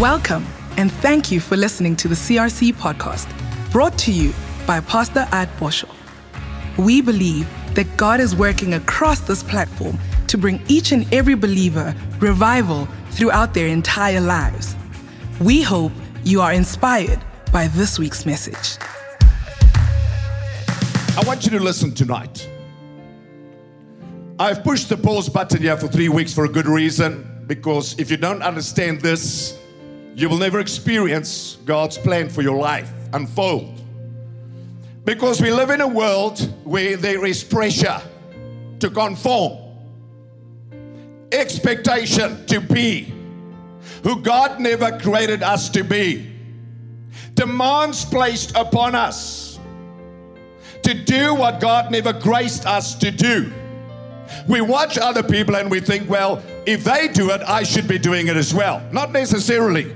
Welcome, and thank you for listening to the CRC podcast, brought to you by Pastor At Boshoff. We believe that God is working across this platform to bring each and every believer revival throughout their entire lives. We hope you are inspired by this week's message. I want you to listen tonight. I've pushed the pause button here for three weeks for a good reason because if you don't understand this, you will never experience God's plan for your life unfold. Because we live in a world where there is pressure to conform, expectation to be who God never created us to be, demands placed upon us to do what God never graced us to do. We watch other people and we think, well, if they do it, I should be doing it as well. Not necessarily.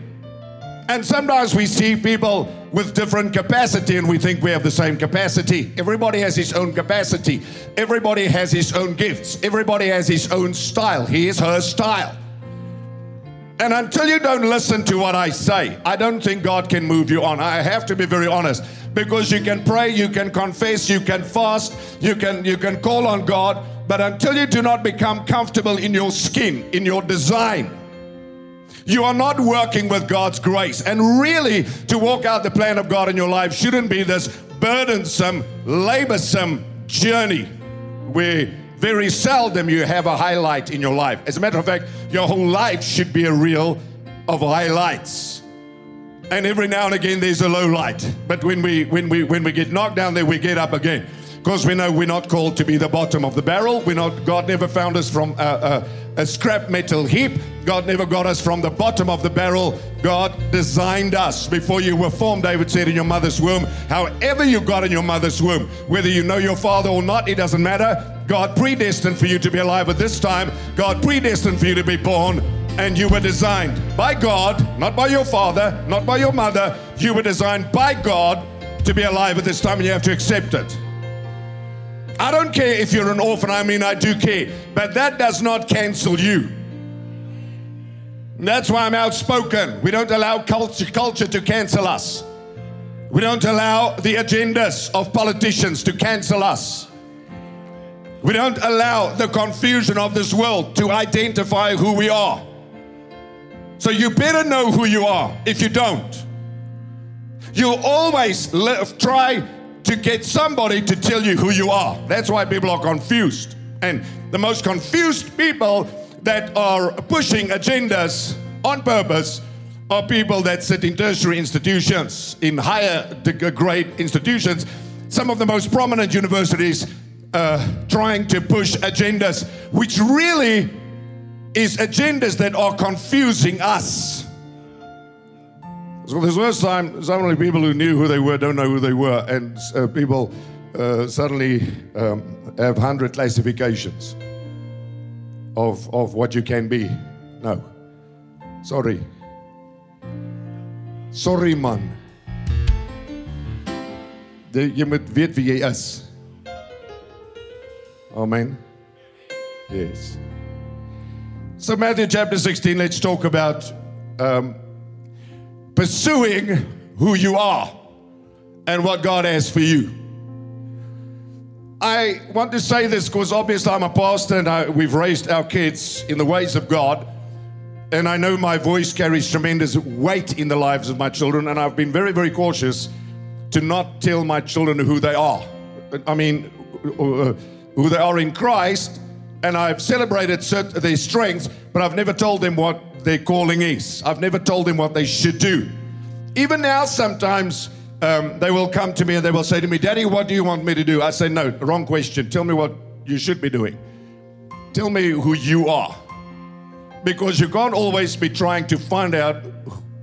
And sometimes we see people with different capacity and we think we have the same capacity. Everybody has his own capacity. Everybody has his own gifts. Everybody has his own style. He is her style. And until you don't listen to what I say, I don't think God can move you on. I have to be very honest because you can pray, you can confess, you can fast, you can you can call on God, but until you do not become comfortable in your skin, in your design, you are not working with God's grace. And really, to walk out the plan of God in your life shouldn't be this burdensome, laborsome journey where very seldom you have a highlight in your life. As a matter of fact, your whole life should be a reel of highlights. And every now and again there's a low light. But when we when we when we get knocked down there, we get up again. Because we know we're not called to be the bottom of the barrel. We're not. God never found us from a, a, a scrap metal heap. God never got us from the bottom of the barrel. God designed us before you were formed. David said in your mother's womb. However you got in your mother's womb, whether you know your father or not, it doesn't matter. God predestined for you to be alive at this time. God predestined for you to be born and you were designed by God, not by your father, not by your mother. You were designed by God to be alive at this time, and you have to accept it. I don't care if you're an orphan, I mean, I do care, but that does not cancel you. And that's why I'm outspoken. We don't allow culture, culture to cancel us. We don't allow the agendas of politicians to cancel us. We don't allow the confusion of this world to identify who we are. So you better know who you are if you don't. You'll always live, try to get somebody to tell you who you are. That's why people are confused. And the most confused people that are pushing agendas on purpose are people that sit in tertiary institutions, in higher grade institutions, some of the most prominent universities uh, trying to push agendas, which really is agendas that are confusing us. So there's first time many people who knew who they were don't know who they were, and uh, people uh, suddenly um, have hundred classifications of of what you can be. No, sorry, sorry man. De, jy moet weet. Amen. Yes. So Matthew chapter 16, let's talk about um, pursuing who you are and what God has for you. I want to say this because obviously I'm a pastor and I, we've raised our kids in the ways of God. And I know my voice carries tremendous weight in the lives of my children. And I've been very, very cautious to not tell my children who they are. I mean, who they are in Christ. And I've celebrated their strengths, but I've never told them what their calling is. I've never told them what they should do. Even now, sometimes um, they will come to me and they will say to me, Daddy, what do you want me to do? I say, No, wrong question. Tell me what you should be doing. Tell me who you are. Because you can't always be trying to find out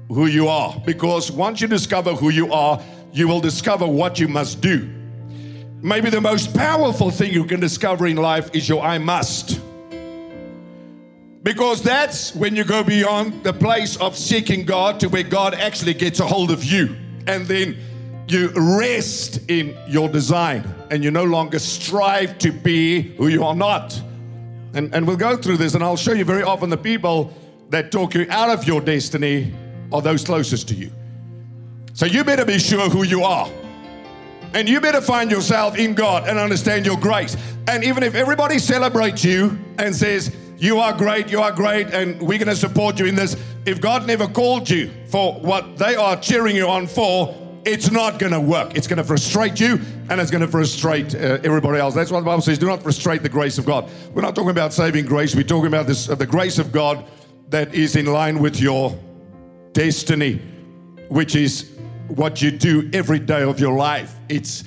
who you are. Because once you discover who you are, you will discover what you must do. Maybe the most powerful thing you can discover in life is your I must. Because that's when you go beyond the place of seeking God to where God actually gets a hold of you. And then you rest in your design and you no longer strive to be who you are not. And, and we'll go through this, and I'll show you very often the people that talk you out of your destiny are those closest to you. So you better be sure who you are. And you better find yourself in God and understand your grace. And even if everybody celebrates you and says, You are great, you are great, and we're going to support you in this, if God never called you for what they are cheering you on for, it's not going to work. It's going to frustrate you and it's going to frustrate uh, everybody else. That's what the Bible says. Do not frustrate the grace of God. We're not talking about saving grace. We're talking about this, uh, the grace of God that is in line with your destiny, which is what you do every day of your life. It's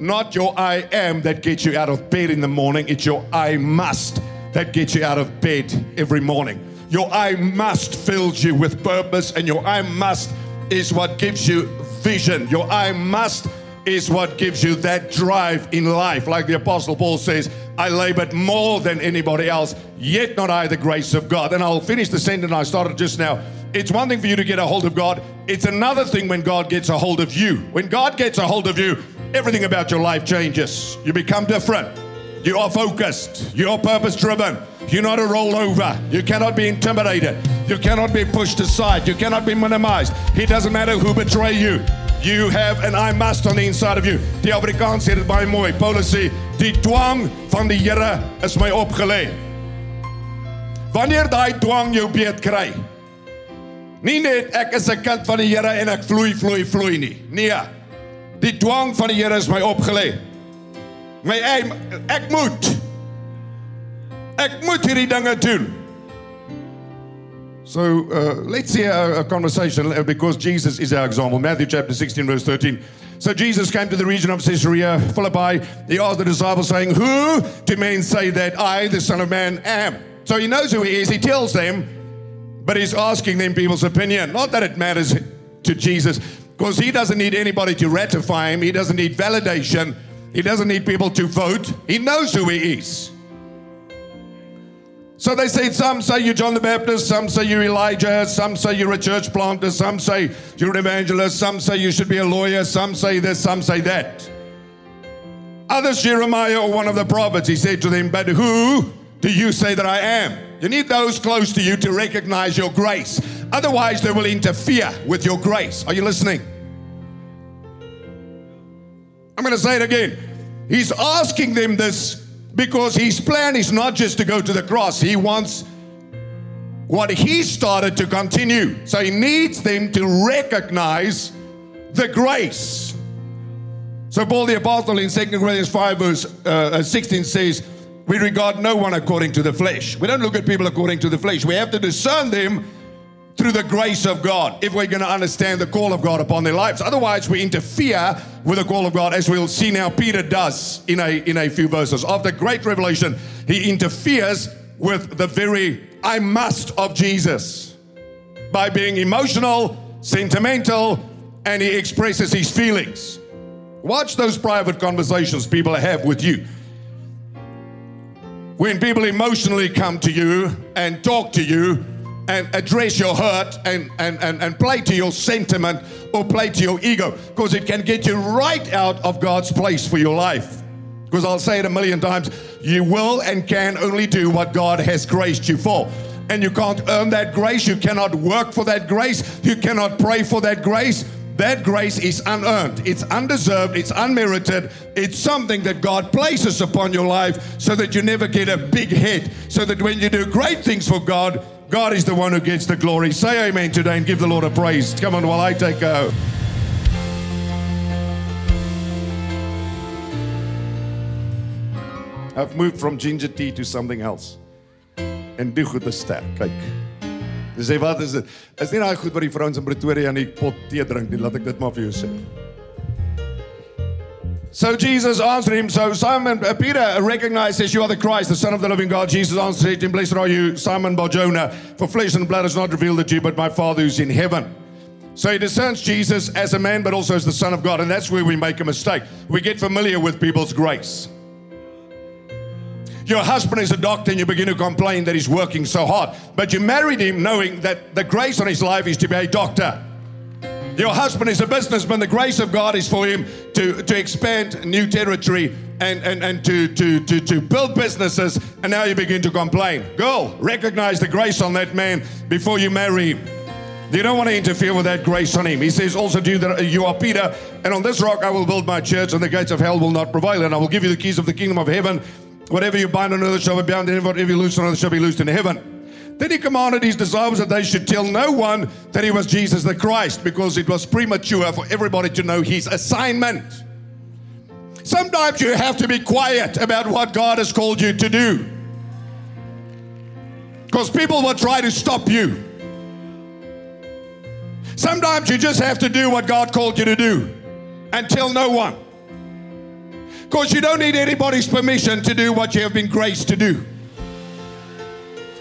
not your I am that gets you out of bed in the morning, it's your I must that gets you out of bed every morning. Your I must fills you with purpose, and your I must is what gives you vision. Your I must is what gives you that drive in life. Like the Apostle Paul says, I labored more than anybody else, yet not I the grace of God. And I'll finish the sentence I started just now. It's one thing for you to get a hold of God, it's another thing when God gets a hold of you. When God gets a hold of you, everything about your life changes. You become different. You are focused. You are purpose driven. You're not a rollover. You cannot be intimidated. You cannot be pushed aside. You cannot be minimized. It doesn't matter who betray you. You have an I must on the inside of you. Die Afrikaans sê dit baie mooi. Paulus sê, "Die dwang van die Here is my opgelê." Wanneer daai dwang jou beet kry, Nie net ek is 'n kind van die Here en ek vloei vloei vloei nie. Nee. Die dwang van die Here is my opgelê. My ek, ek moet ek moet hierdie dinge doen. So uh, let's see a, a conversation uh, because Jesus is our example. Matthew chapter 16, verse 13. So Jesus came to the region of Caesarea Philippi. He asked the disciples, saying, Who do men say that I, the Son of Man, am? So he knows who he is. He tells them, but he's asking them people's opinion. Not that it matters to Jesus, because he doesn't need anybody to ratify him, he doesn't need validation, he doesn't need people to vote. He knows who he is. So they say, some say you're John the Baptist, some say you're Elijah, some say you're a church planter, some say you're an evangelist, some say you should be a lawyer, some say this, some say that. Others, Jeremiah or one of the prophets, he said to them, But who do you say that I am? You need those close to you to recognize your grace. Otherwise, they will interfere with your grace. Are you listening? I'm going to say it again. He's asking them this because his plan is not just to go to the cross, he wants what he started to continue. So he needs them to recognize the grace. So Paul the Apostle in 2 Corinthians 5, verse uh, 16 says, we regard no one according to the flesh. We don't look at people according to the flesh. We have to discern them through the grace of God if we're going to understand the call of God upon their lives. Otherwise, we interfere with the call of God, as we'll see now Peter does in a, in a few verses. After great revelation, he interferes with the very I must of Jesus by being emotional, sentimental, and he expresses his feelings. Watch those private conversations people have with you when people emotionally come to you and talk to you and address your hurt and, and, and, and play to your sentiment or play to your ego because it can get you right out of God's place for your life. Because I'll say it a million times you will and can only do what God has graced you for. And you can't earn that grace. You cannot work for that grace. You cannot pray for that grace. That grace is unearned, it's undeserved, it's unmerited. It's something that God places upon your life so that you never get a big head, so that when you do great things for God, God is the one who gets the glory. Say amen today and give the Lord a praise. Come on while I take go. I've moved from ginger tea to something else. En die goed is sterk. Kyk. Dis sê wat is dit? Is nie daai goed wat die vrouens in Pretoria in die pot tee drink nie, laat ek dit maar vir jou sê. So Jesus answered him. So Simon uh, Peter recognizes you are the Christ, the Son of the living God. Jesus answered him, Blessed are you, Simon Barjona, for flesh and blood has not revealed it to you, but my Father who's in heaven. So he discerns Jesus as a man, but also as the Son of God. And that's where we make a mistake. We get familiar with people's grace. Your husband is a doctor and you begin to complain that he's working so hard. But you married him knowing that the grace on his life is to be a doctor. Your husband is a businessman. The grace of God is for him to, to expand new territory and, and, and to, to, to, to build businesses. And now you begin to complain. Girl, recognize the grace on that man before you marry him. You don't want to interfere with that grace on him. He says also you that you are Peter, and on this rock I will build my church, and the gates of hell will not prevail. And I will give you the keys of the kingdom of heaven. Whatever you bind on earth shall be bound in heaven, whatever you loose on earth shall be loosed in heaven. Then he commanded his disciples that they should tell no one that he was Jesus the Christ, because it was premature for everybody to know his assignment. Sometimes you have to be quiet about what God has called you to do. Because people will try to stop you. Sometimes you just have to do what God called you to do and tell no one. Because you don't need anybody's permission to do what you have been graced to do.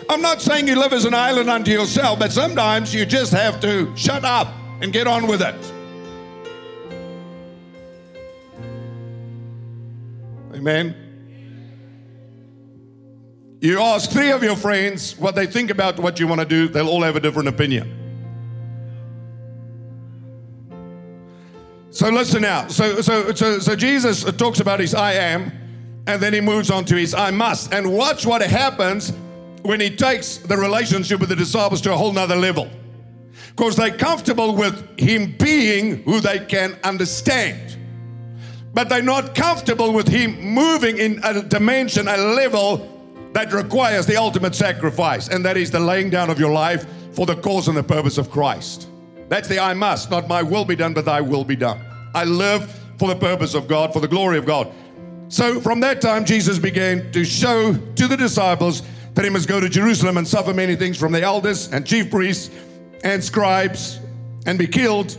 I'm not saying you live as an island unto yourself, but sometimes you just have to shut up and get on with it. Amen. You ask three of your friends what they think about what you want to do, they'll all have a different opinion. So listen now. So, so, so, so Jesus talks about his I am, and then he moves on to his I must. And watch what happens when he takes the relationship with the disciples to a whole nother level. Because they're comfortable with him being who they can understand. But they're not comfortable with him moving in a dimension, a level that requires the ultimate sacrifice, and that is the laying down of your life for the cause and the purpose of Christ. That's the I must, not my will be done, but thy will be done. I live for the purpose of God, for the glory of God. So from that time, Jesus began to show to the disciples that he must go to Jerusalem and suffer many things from the elders and chief priests and scribes and be killed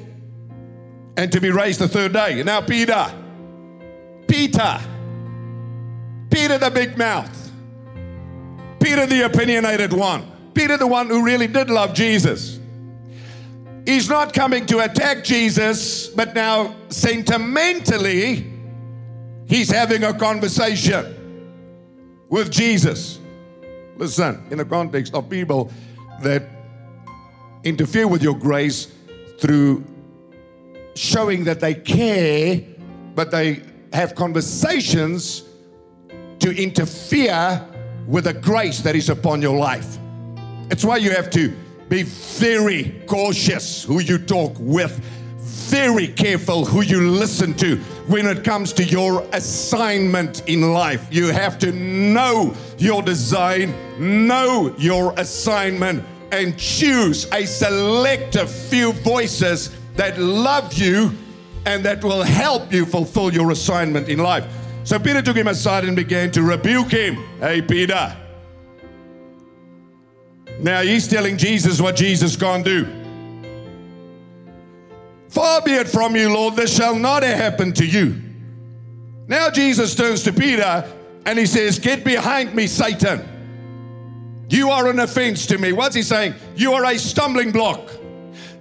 and to be raised the third day. Now, Peter, Peter, Peter the big mouth, Peter the opinionated one, Peter the one who really did love Jesus. He's not coming to attack Jesus, but now sentimentally, he's having a conversation with Jesus. Listen, in the context of people that interfere with your grace through showing that they care, but they have conversations to interfere with the grace that is upon your life. It's why you have to be very cautious who you talk with, very careful who you listen to when it comes to your assignment in life. You have to know your design, know your assignment, and choose a selective few voices that love you and that will help you fulfill your assignment in life. So Peter took him aside and began to rebuke him. Hey, Peter. Now he's telling Jesus what Jesus can't do. Far be it from you, Lord, this shall not happen to you. Now Jesus turns to Peter and he says, Get behind me, Satan. You are an offense to me. What's he saying? You are a stumbling block.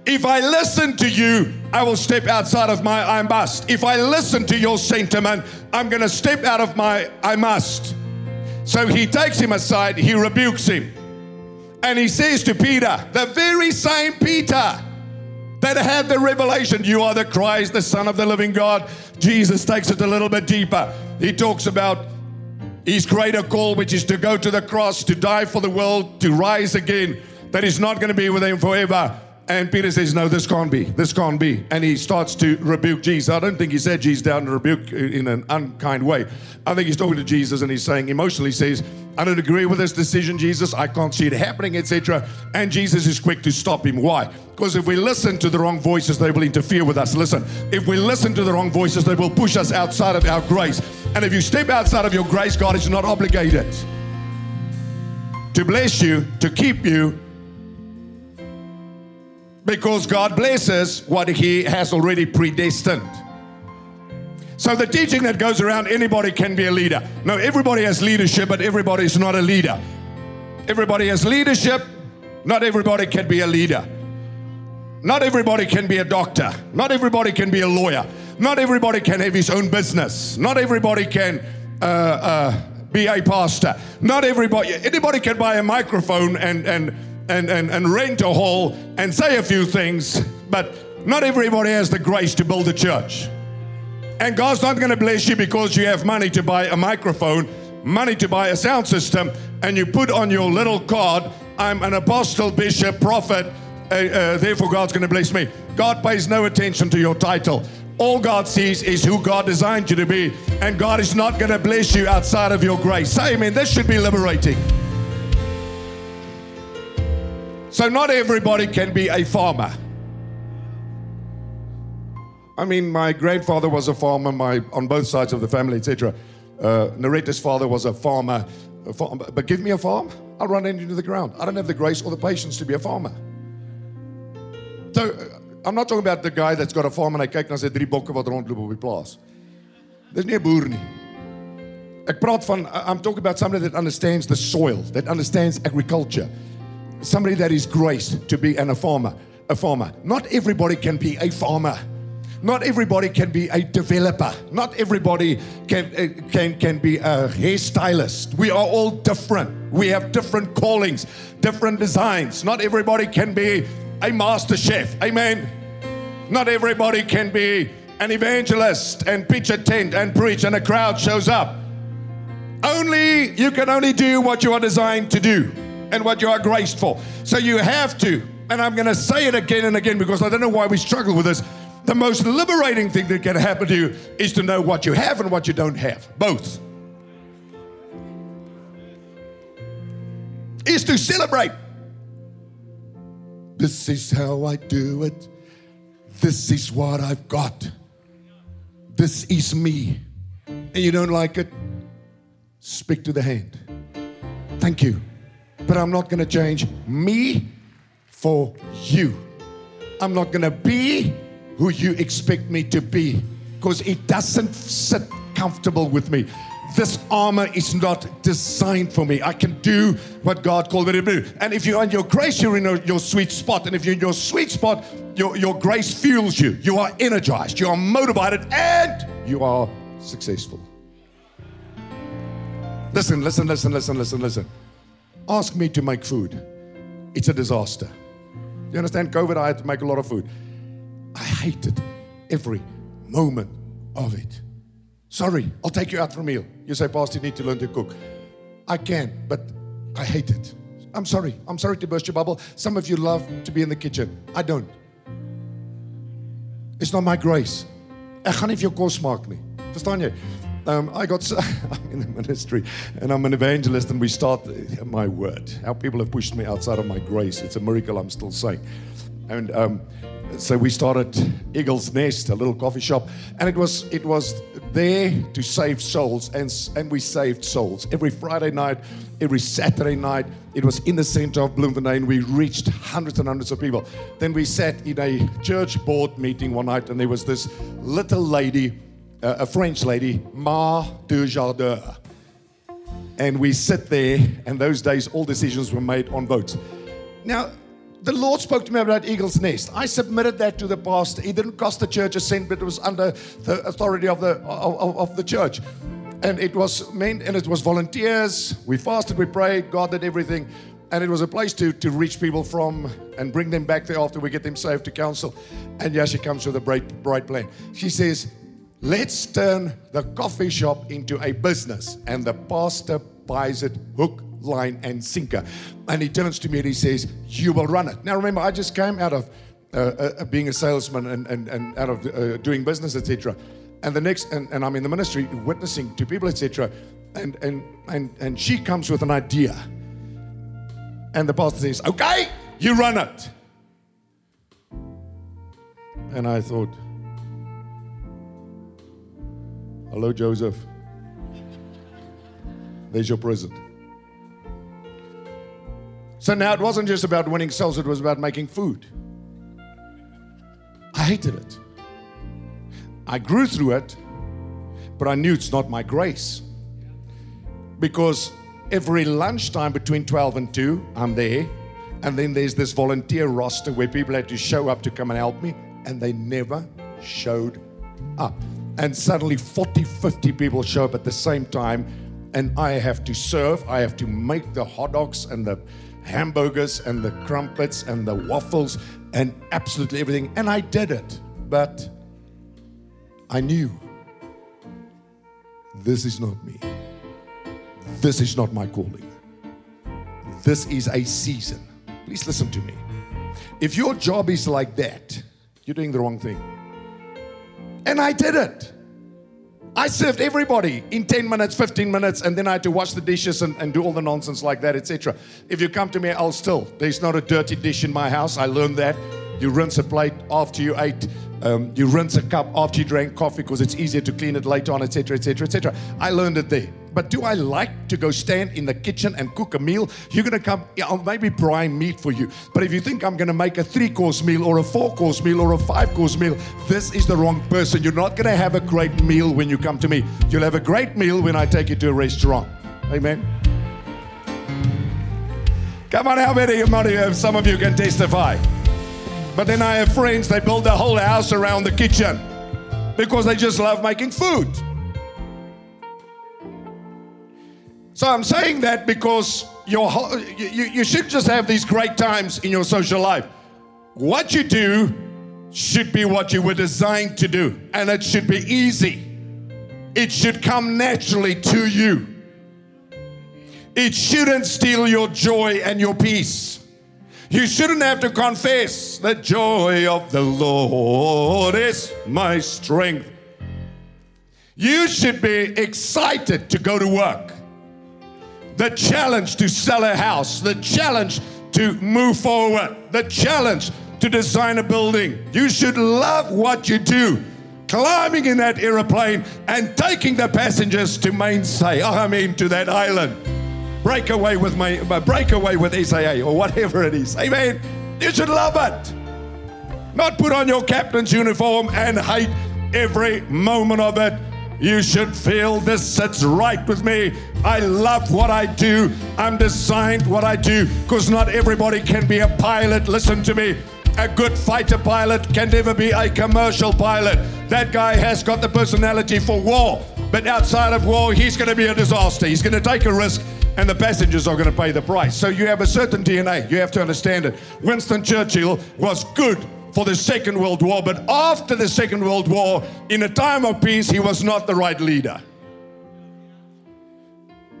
If I listen to you, I will step outside of my I must. If I listen to your sentiment, I'm going to step out of my I must. So he takes him aside, he rebukes him. And he says to Peter, the very same Peter that had the revelation, you are the Christ, the Son of the living God. Jesus takes it a little bit deeper. He talks about his greater call, which is to go to the cross, to die for the world, to rise again, that he's not going to be with him forever. And Peter says, No, this can't be. This can't be. And he starts to rebuke Jesus. I don't think he said Jesus down to rebuke in an unkind way. I think he's talking to Jesus and he's saying, emotionally says, I don't agree with this decision, Jesus. I can't see it happening, etc. And Jesus is quick to stop him. Why? Because if we listen to the wrong voices, they will interfere with us. Listen, if we listen to the wrong voices, they will push us outside of our grace. And if you step outside of your grace, God is not obligated to bless you, to keep you, because God blesses what He has already predestined. So the teaching that goes around, anybody can be a leader. No, everybody has leadership, but everybody is not a leader. Everybody has leadership, not everybody can be a leader. Not everybody can be a doctor. Not everybody can be a lawyer. Not everybody can have his own business. Not everybody can uh, uh, be a pastor. Not everybody, anybody can buy a microphone and, and and, and, and rent a hall and say a few things, but not everybody has the grace to build a church. And God's not going to bless you because you have money to buy a microphone, money to buy a sound system, and you put on your little card, I'm an apostle, bishop, prophet, uh, uh, therefore God's going to bless me. God pays no attention to your title. All God sees is who God designed you to be, and God is not going to bless you outside of your grace. Say amen. This should be liberating. So, not everybody can be a farmer. I mean, my grandfather was a farmer, my, on both sides of the family, etc. Uh, father was a farmer, a farmer. But give me a farm, I'll run into the ground. I don't have the grace or the patience to be a farmer. So, I'm not talking about the guy that's got a farm and hy kyk na sy drie bokke wat rondloop op die plaas. Dis nie 'n boer nie. Ek praat van I'm talking about somebody that understands the soil, that understands agriculture. Somebody that is graced to be an, a farmer, a farmer. Not everybody can be a farmer. Not everybody can be a developer. Not everybody can, uh, can, can be a hairstylist. We are all different. We have different callings, different designs. Not everybody can be a master chef. Amen. Not everybody can be an evangelist and pitch a tent and preach and a crowd shows up. Only you can only do what you are designed to do and what you are graced for. So you have to, and I'm going to say it again and again because I don't know why we struggle with this. The most liberating thing that can happen to you is to know what you have and what you don't have. Both. Is to celebrate. This is how I do it. This is what I've got. This is me. And you don't like it? Speak to the hand. Thank you. But I'm not going to change me for you. I'm not going to be who you expect me to be because it doesn't sit comfortable with me. This armor is not designed for me. I can do what God called me to do. And if you're in your grace, you're in your sweet spot. And if you're in your sweet spot, your, your grace fuels you. You are energized, you are motivated, and you are successful. Listen, listen, listen, listen, listen, listen. Ask me to make food. It's a disaster. You understand? COVID, I had to make a lot of food. I hated every moment of it. Sorry, I'll take you out for a meal. You say, Pastor, you need to learn to cook. I can, but I hate it. I'm sorry. I'm sorry to burst your bubble. Some of you love to be in the kitchen. I don't. It's not my grace. Gaan nie vir jou kos maak nie. Verstaan jy? Um, I got I'm in the ministry and I'm an evangelist and we start my word. How people have pushed me outside of my grace. It's a miracle I'm still saying. And um, so we started Eagle's Nest, a little coffee shop, and it was it was there to save souls, and and we saved souls every Friday night, every Saturday night. It was in the center of Bloemfontein. We reached hundreds and hundreds of people. Then we sat in a church board meeting one night, and there was this little lady, uh, a French lady, Ma Dujardin. And we sit there, and those days all decisions were made on votes. Now, the Lord spoke to me about Eagle's Nest. I submitted that to the pastor. It didn't cost the church a cent, but it was under the authority of the of, of the church. And it was meant, and it was volunteers. We fasted, we prayed, God did everything. And it was a place to, to reach people from and bring them back there after we get them saved to counsel. And yeah, she comes with a bright, bright plan. She says, Let's turn the coffee shop into a business. And the pastor buys it hook, line, and sinker. And he turns to me and he says, You will run it. Now, remember, I just came out of uh, uh, being a salesman and, and, and out of uh, doing business, etc. And the next, and, and I'm in the ministry witnessing to people, etc. And, and, and, and she comes with an idea. And the pastor says, Okay, you run it. And I thought, Hello, Joseph. There's your present. So now it wasn't just about winning souls, it was about making food. I hated it. I grew through it, but I knew it's not my grace. Because every lunchtime between 12 and 2, I'm there. And then there's this volunteer roster where people had to show up to come and help me, and they never showed up. And suddenly 40, 50 people show up at the same time, and I have to serve, I have to make the hot dogs and the hamburgers and the crumpets and the waffles and absolutely everything. And I did it. But I knew this is not me. This is not my calling. This is a season. Please listen to me. if your job is like that, you're doing the wrong thing. And I did it. I served everybody in 10 minutes, 15 minutes, and then I had to wash the dishes and, and do all the nonsense like that, etc. If you come to me, I'll still. There's not a dirty dish in my house. I learned that. You rinse a plate after you ate. Um, you rinse a cup after you drank coffee because it's easier to clean it later on, etc., etc., etc. I learned it there. But do I like to go stand in the kitchen and cook a meal? You're going to come, I'll maybe brine meat for you. But if you think I'm going to make a three course meal or a four course meal or a five course meal, this is the wrong person. You're not going to have a great meal when you come to me. You'll have a great meal when I take you to a restaurant. Amen. Come on, how many of some of you can testify? But then I have friends, they build a whole house around the kitchen because they just love making food. So I'm saying that because your you, you should just have these great times in your social life. What you do should be what you were designed to do, and it should be easy. It should come naturally to you. It shouldn't steal your joy and your peace. You shouldn't have to confess the joy of the Lord is my strength. You should be excited to go to work the challenge to sell a house, the challenge to move forward, the challenge to design a building. You should love what you do. Climbing in that aeroplane and taking the passengers to Mainstay, I mean to that island. Break away with my uh, break away with SAA or whatever it is. Amen. You should love it. Not put on your captain's uniform and hate every moment of it you should feel this sits right with me. I love what I do. I'm designed what I do because not everybody can be a pilot. Listen to me. A good fighter pilot can never be a commercial pilot. That guy has got the personality for war. But outside of war, he's going to be a disaster. He's going to take a risk, and the passengers are going to pay the price. So you have a certain DNA. You have to understand it. Winston Churchill was good for the Second World War, but after the Second World War, in a time of peace, he was not the right leader.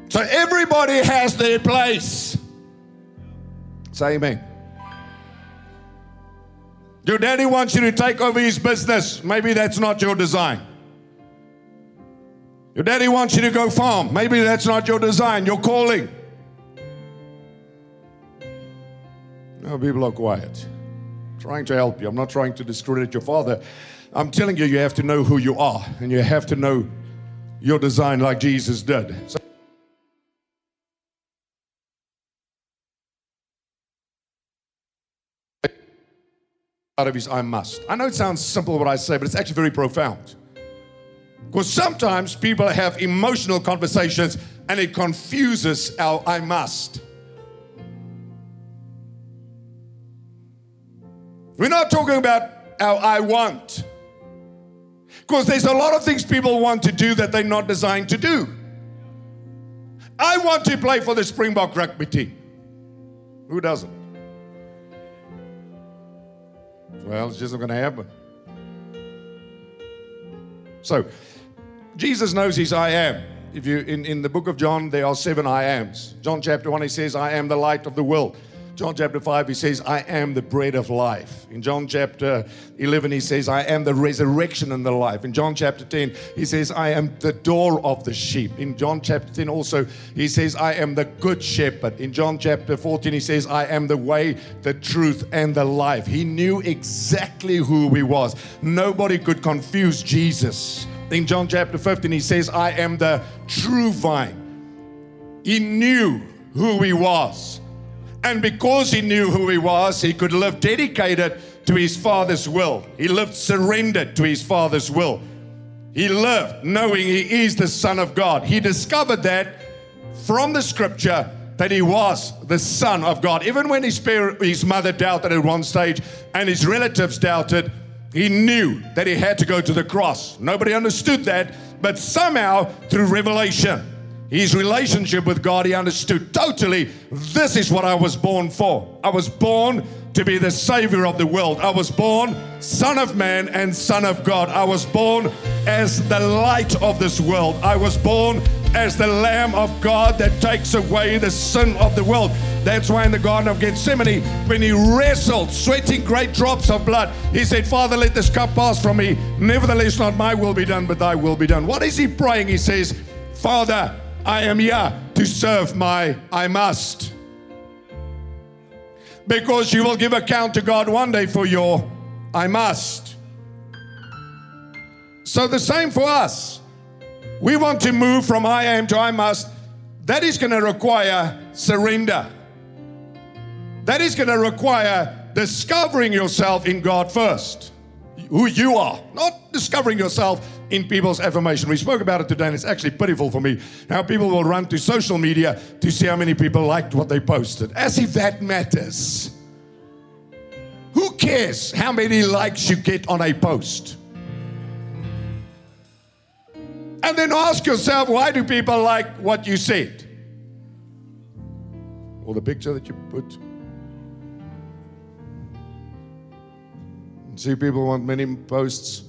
So everybody has their place. Say amen. Your daddy wants you to take over his business. Maybe that's not your design. Your daddy wants you to go farm. Maybe that's not your design, your calling. No, people are quiet trying to help you. I'm not trying to discredit your father. I'm telling you, you have to know who you are and you have to know your design like Jesus did. So out of his I must. I know it sounds simple what I say, but it's actually very profound. Because sometimes people have emotional conversations and it confuses our I must. We're not talking about our I want. Because there's a lot of things people want to do that they're not designed to do. I want to play for the Springbok rugby team. Who doesn't? Well, it's just not going to happen. So, Jesus knows he's I am. If you in, in the book of John, there are seven I ams. John chapter 1, he says, I am the light of the world. John chapter 5, he says, I am the bread of life. In John chapter 11, he says, I am the resurrection and the life. In John chapter 10, he says, I am the door of the sheep. In John chapter 10, also, he says, I am the good shepherd. In John chapter 14, he says, I am the way, the truth, and the life. He knew exactly who he was. Nobody could confuse Jesus. In John chapter 15, he says, I am the true vine. He knew who he was. And because he knew who he was, he could live dedicated to his Father's will. He lived surrendered to his Father's will. He lived knowing he is the Son of God. He discovered that from the scripture that he was the Son of God. Even when his, parent, his mother doubted at one stage and his relatives doubted, he knew that he had to go to the cross. Nobody understood that, but somehow through revelation, his relationship with God, he understood totally this is what I was born for. I was born to be the Savior of the world. I was born Son of Man and Son of God. I was born as the light of this world. I was born as the Lamb of God that takes away the sin of the world. That's why in the Garden of Gethsemane, when he wrestled, sweating great drops of blood, he said, Father, let this cup pass from me. Nevertheless, not my will be done, but thy will be done. What is he praying? He says, Father, I am here to serve my I must. Because you will give account to God one day for your I must. So the same for us. We want to move from I am to I must. That is going to require surrender. That is going to require discovering yourself in God first. Who you are, not discovering yourself in people's affirmation. We spoke about it today, and it's actually pitiful for me how people will run to social media to see how many people liked what they posted, as if that matters. Who cares how many likes you get on a post? And then ask yourself, why do people like what you said? Or the picture that you put. See, people want many posts.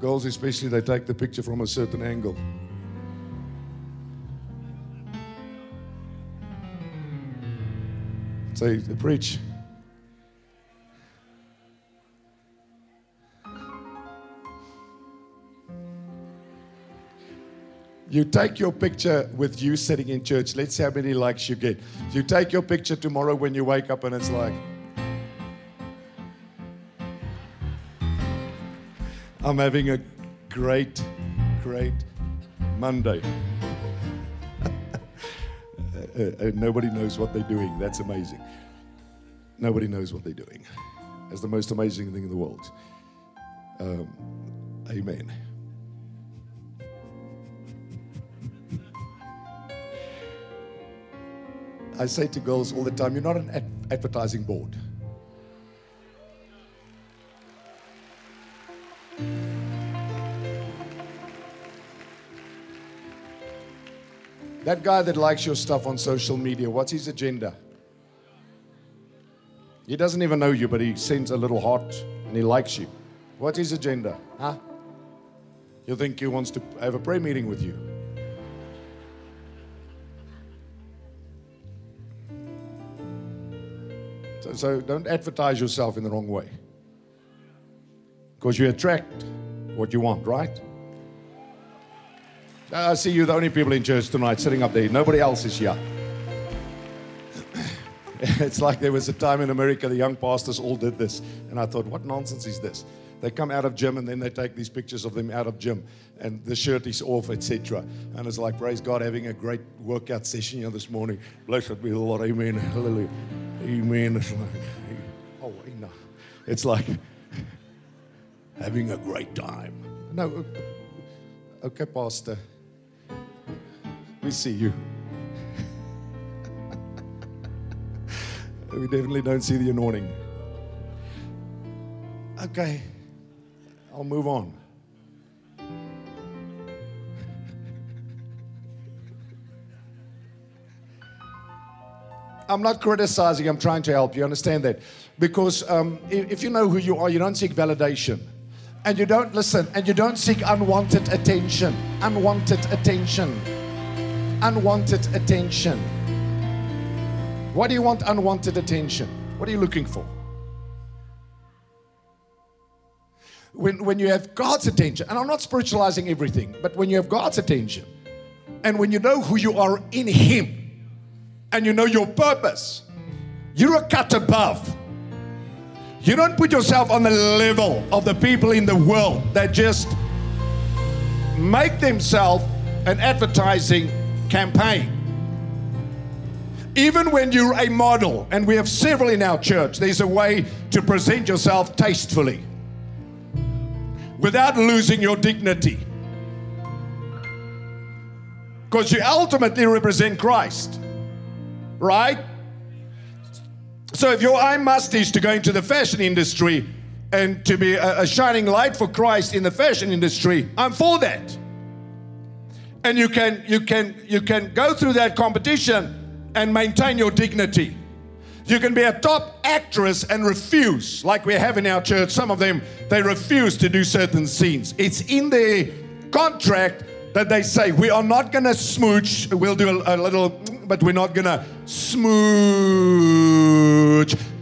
Girls, especially, they take the picture from a certain angle. Say, preach. You take your picture with you sitting in church. Let's see how many likes you get. You take your picture tomorrow when you wake up and it's like, I'm having a great, great Monday. uh, uh, nobody knows what they're doing. That's amazing. Nobody knows what they're doing. That's the most amazing thing in the world. Um, amen. I say to girls all the time, you're not an ad- advertising board. That guy that likes your stuff on social media, what's his agenda? He doesn't even know you, but he sends a little heart and he likes you. What's his agenda? Huh? You think he wants to have a prayer meeting with you? So, so don't advertise yourself in the wrong way. Because you attract what you want, right? I see you, the only people in church tonight, sitting up there. Nobody else is here. it's like there was a time in America the young pastors all did this. And I thought, what nonsense is this? They come out of gym and then they take these pictures of them out of gym and the shirt is off, etc. And it's like, praise God, having a great workout session here this morning. Blessed be the Lord. Amen. Hallelujah. Amen. Oh, it's like, oh. It's like having a great time. No, okay, Pastor. We see you. we definitely don't see the anointing. Okay. I'll move on. I'm not criticizing, I'm trying to help you. Understand that? Because um, if you know who you are, you don't seek validation. And you don't listen, and you don't seek unwanted attention. Unwanted attention. Unwanted attention. Why do you want unwanted attention? What are you looking for? when, when you have God's attention, and I'm not spiritualizing everything, but when you have God's attention, and when you know who you are in Him, and you know your purpose, you're a cut above. You don't put yourself on the level of the people in the world that just make themselves an advertising campaign. Even when you're a model, and we have several in our church, there's a way to present yourself tastefully without losing your dignity. Because you ultimately represent Christ, right? So if your I must is to go into the fashion industry and to be a, a shining light for Christ in the fashion industry, I'm for that. And you can you can you can go through that competition and maintain your dignity. You can be a top actress and refuse, like we have in our church. Some of them, they refuse to do certain scenes. It's in their contract that they say, We are not going to smooch. We'll do a, a little, but we're not going to smooch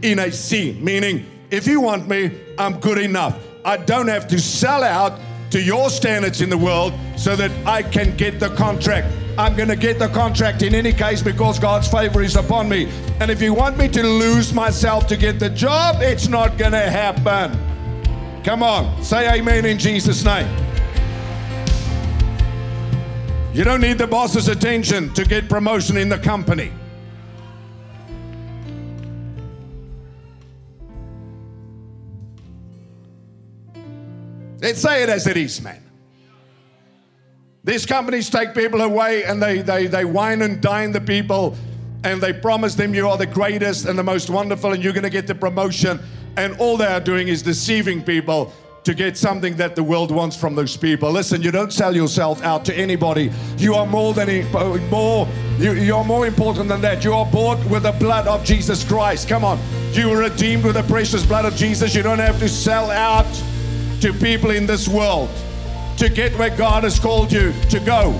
in a scene. Meaning, if you want me, I'm good enough. I don't have to sell out to your standards in the world so that I can get the contract. I'm going to get the contract in any case because God's favor is upon me. And if you want me to lose myself to get the job, it's not going to happen. Come on, say amen in Jesus' name. You don't need the boss's attention to get promotion in the company. Let's say it as it is, man. These companies take people away and they, they, they wine and dine the people and they promise them you are the greatest and the most wonderful and you're going to get the promotion. And all they are doing is deceiving people to get something that the world wants from those people. Listen, you don't sell yourself out to anybody. You are more than uh, more. You, you are more important than that. You are bought with the blood of Jesus Christ. Come on, you were redeemed with the precious blood of Jesus. You don't have to sell out to people in this world to get where God has called you to go.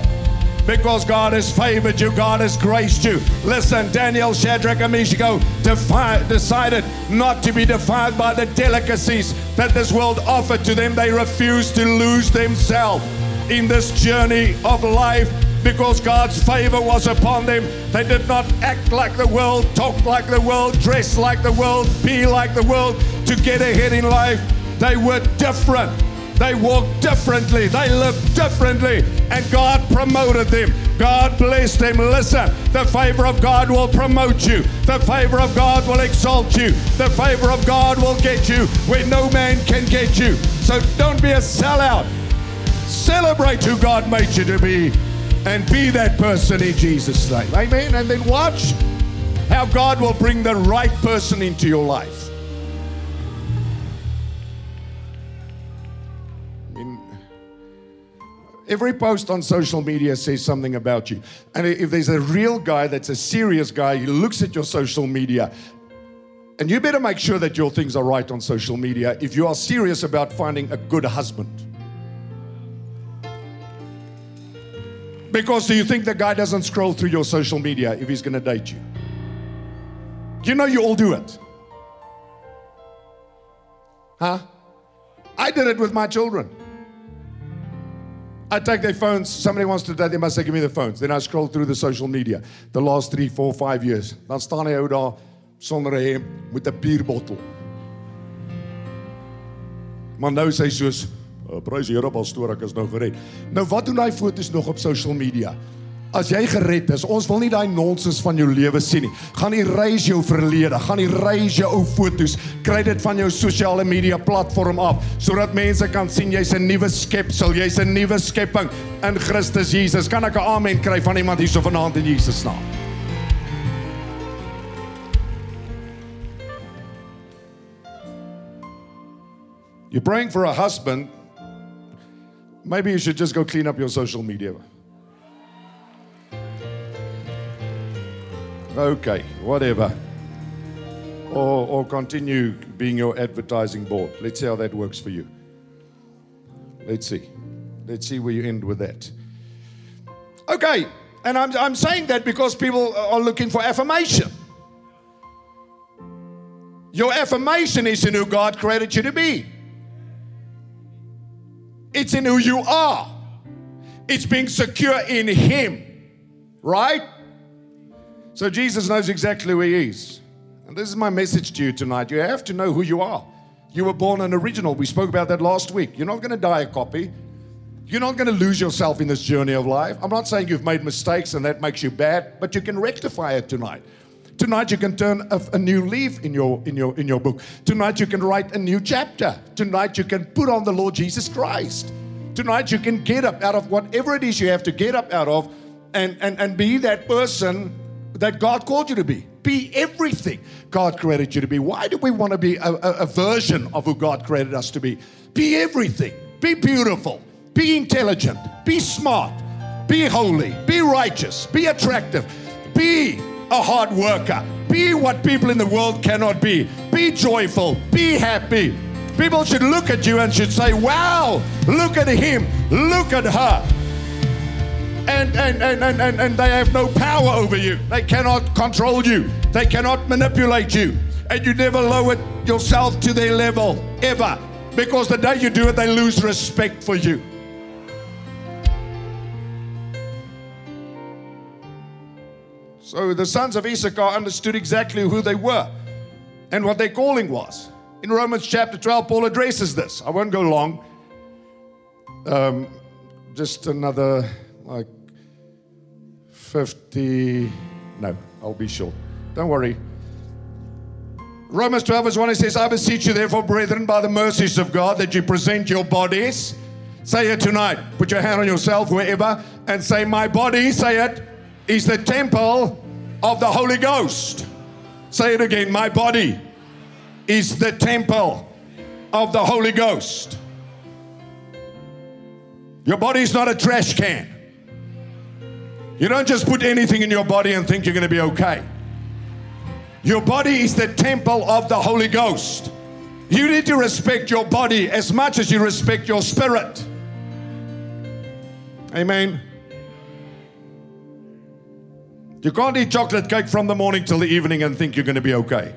Because God has favored you, God has graced you. Listen, Daniel, Shadrach, and Meshach defi- decided not to be defiled by the delicacies that this world offered to them. They refused to lose themselves in this journey of life because God's favor was upon them. They did not act like the world, talk like the world, dress like the world, be like the world to get ahead in life. They were different. They walked differently. They lived differently. And God promoted them. God blessed them. Listen, the favor of God will promote you. The favor of God will exalt you. The favor of God will get you where no man can get you. So don't be a sellout. Celebrate who God made you to be and be that person in Jesus' name. Amen. And then watch how God will bring the right person into your life. Every post on social media says something about you. And if there's a real guy that's a serious guy, he looks at your social media. And you better make sure that your things are right on social media if you are serious about finding a good husband. Because do you think the guy doesn't scroll through your social media if he's going to date you? You know you all do it. Huh? I did it with my children. I take their phones. Somebody wants to date, they must say, give me the phones. Then I scroll through the social media. The last three, four, five years. Dan staan hy ou daar sonder 'n hemp met 'n bierbottel. Maar nou sê hy soos, oh, "Prys die Here, pastoor, ek is nou gered." Nou wat doen hy foto's nog op social media? As jy gered is, ons wil nie daai nonsens van jou lewe sien nie. Gaan erase jou verlede, gaan erase jou ou foto's, kry dit van jou sosiale media platform af sodat mense kan sien jy's 'n nuwe skepsel, jy's 'n nuwe skepping in Christus Jesus. Kan ek 'n amen kry van iemand hierso vanaand in Jesus naam? You're praying for a husband. Maybe you should just go clean up your social media. Okay, whatever. Or, or continue being your advertising board. Let's see how that works for you. Let's see. Let's see where you end with that. Okay, and I'm, I'm saying that because people are looking for affirmation. Your affirmation is in who God created you to be, it's in who you are, it's being secure in Him, right? So Jesus knows exactly who he is. And this is my message to you tonight. You have to know who you are. You were born an original. We spoke about that last week. You're not going to die a copy. You're not going to lose yourself in this journey of life. I'm not saying you've made mistakes and that makes you bad, but you can rectify it tonight. Tonight you can turn a, a, new leaf in your in your in your book. Tonight you can write a new chapter. Tonight you can put on the Lord Jesus Christ. Tonight you can get up out of whatever it is you have to get up out of and and, and be that person that God called you to be. Be everything God created you to be. Why do we want to be a, a, a, version of who God created us to be? Be everything. Be beautiful. Be intelligent. Be smart. Be holy. Be righteous. Be attractive. Be a hard worker. Be what people in the world cannot be. Be joyful. Be happy. People should look at you and should say, Wow, look at him. Look at her. And, and, and, and, and, and they have no power over you. They cannot control you, they cannot manipulate you. And you never lower yourself to their level, ever. Because the day you do it, they lose respect for you. So the sons of Issachar understood exactly who they were and what their calling was. In Romans chapter 12, Paul addresses this. I won't go long. Um, just another like 50. No, I'll be short. Don't worry. Romans 12, verse 1, it says, I beseech you, therefore, brethren, by the mercies of God, that you present your bodies. Say it tonight. Put your hand on yourself, wherever, and say, My body, say it, is the temple of the Holy Ghost. Say it again. My body is the temple of the Holy Ghost. Your body is not a trash can. You don't just put anything in your body and think you're going to be okay. Your body is the temple of the Holy Ghost. You need to respect your body as much as you respect your spirit. Amen. You can't eat chocolate cake from the morning till the evening and think you're going to be okay.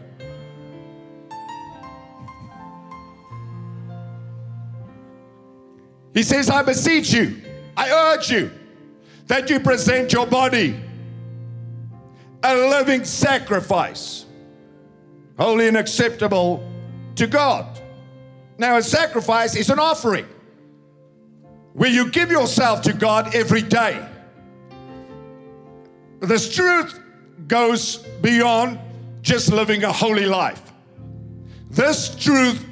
He says, I beseech you, I urge you that you present your body a living sacrifice, holy and acceptable to God. Now, a sacrifice is an offering where you give yourself to God every day. This truth goes beyond just living a holy life. This truth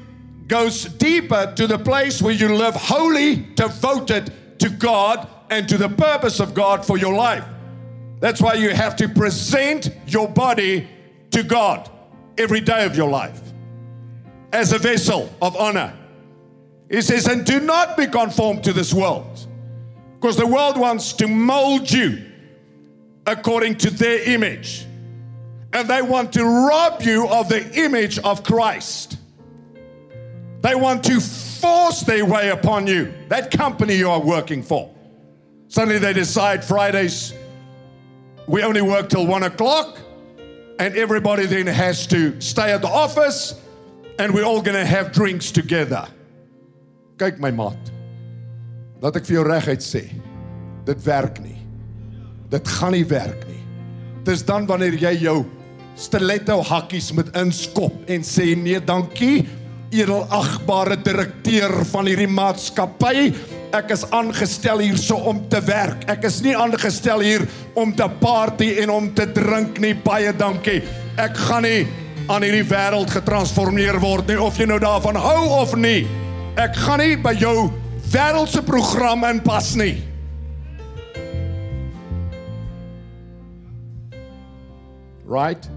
goes deeper to the place where you live holy, devoted to God and to the purpose of God for your life. That's why you have to present your body to God every day of your life as a vessel of honor. He says, and do not be conformed to this world, because the world wants to mold you according to their image. And they want to rob you of the image of Christ. They want to force their way upon you, that company you are working for. Suddenly they decide Fridays, we only work till one o'clock, and everybody then has to stay at the office, and we're all gonna have drinks together. Kyk my maat. Laat ek vir jou reguit sê. Dit werk nie. Dit gaan nie werk nie. Dis dan wanneer jy jou stiletto hakkies moet inskop en sê nee, dankie, edelagbare direkteur van hierdie maatskappy. Ek is aangestel hierso om te werk. Ek is nie aangestel hier om te party en om te drink nie. Baie dankie. Ek gaan nie aan hierdie wêreld getransformeer word nie of jy nou daarvan hou of nie. Ek gaan nie by jou wêreldse program inpas nie. Right?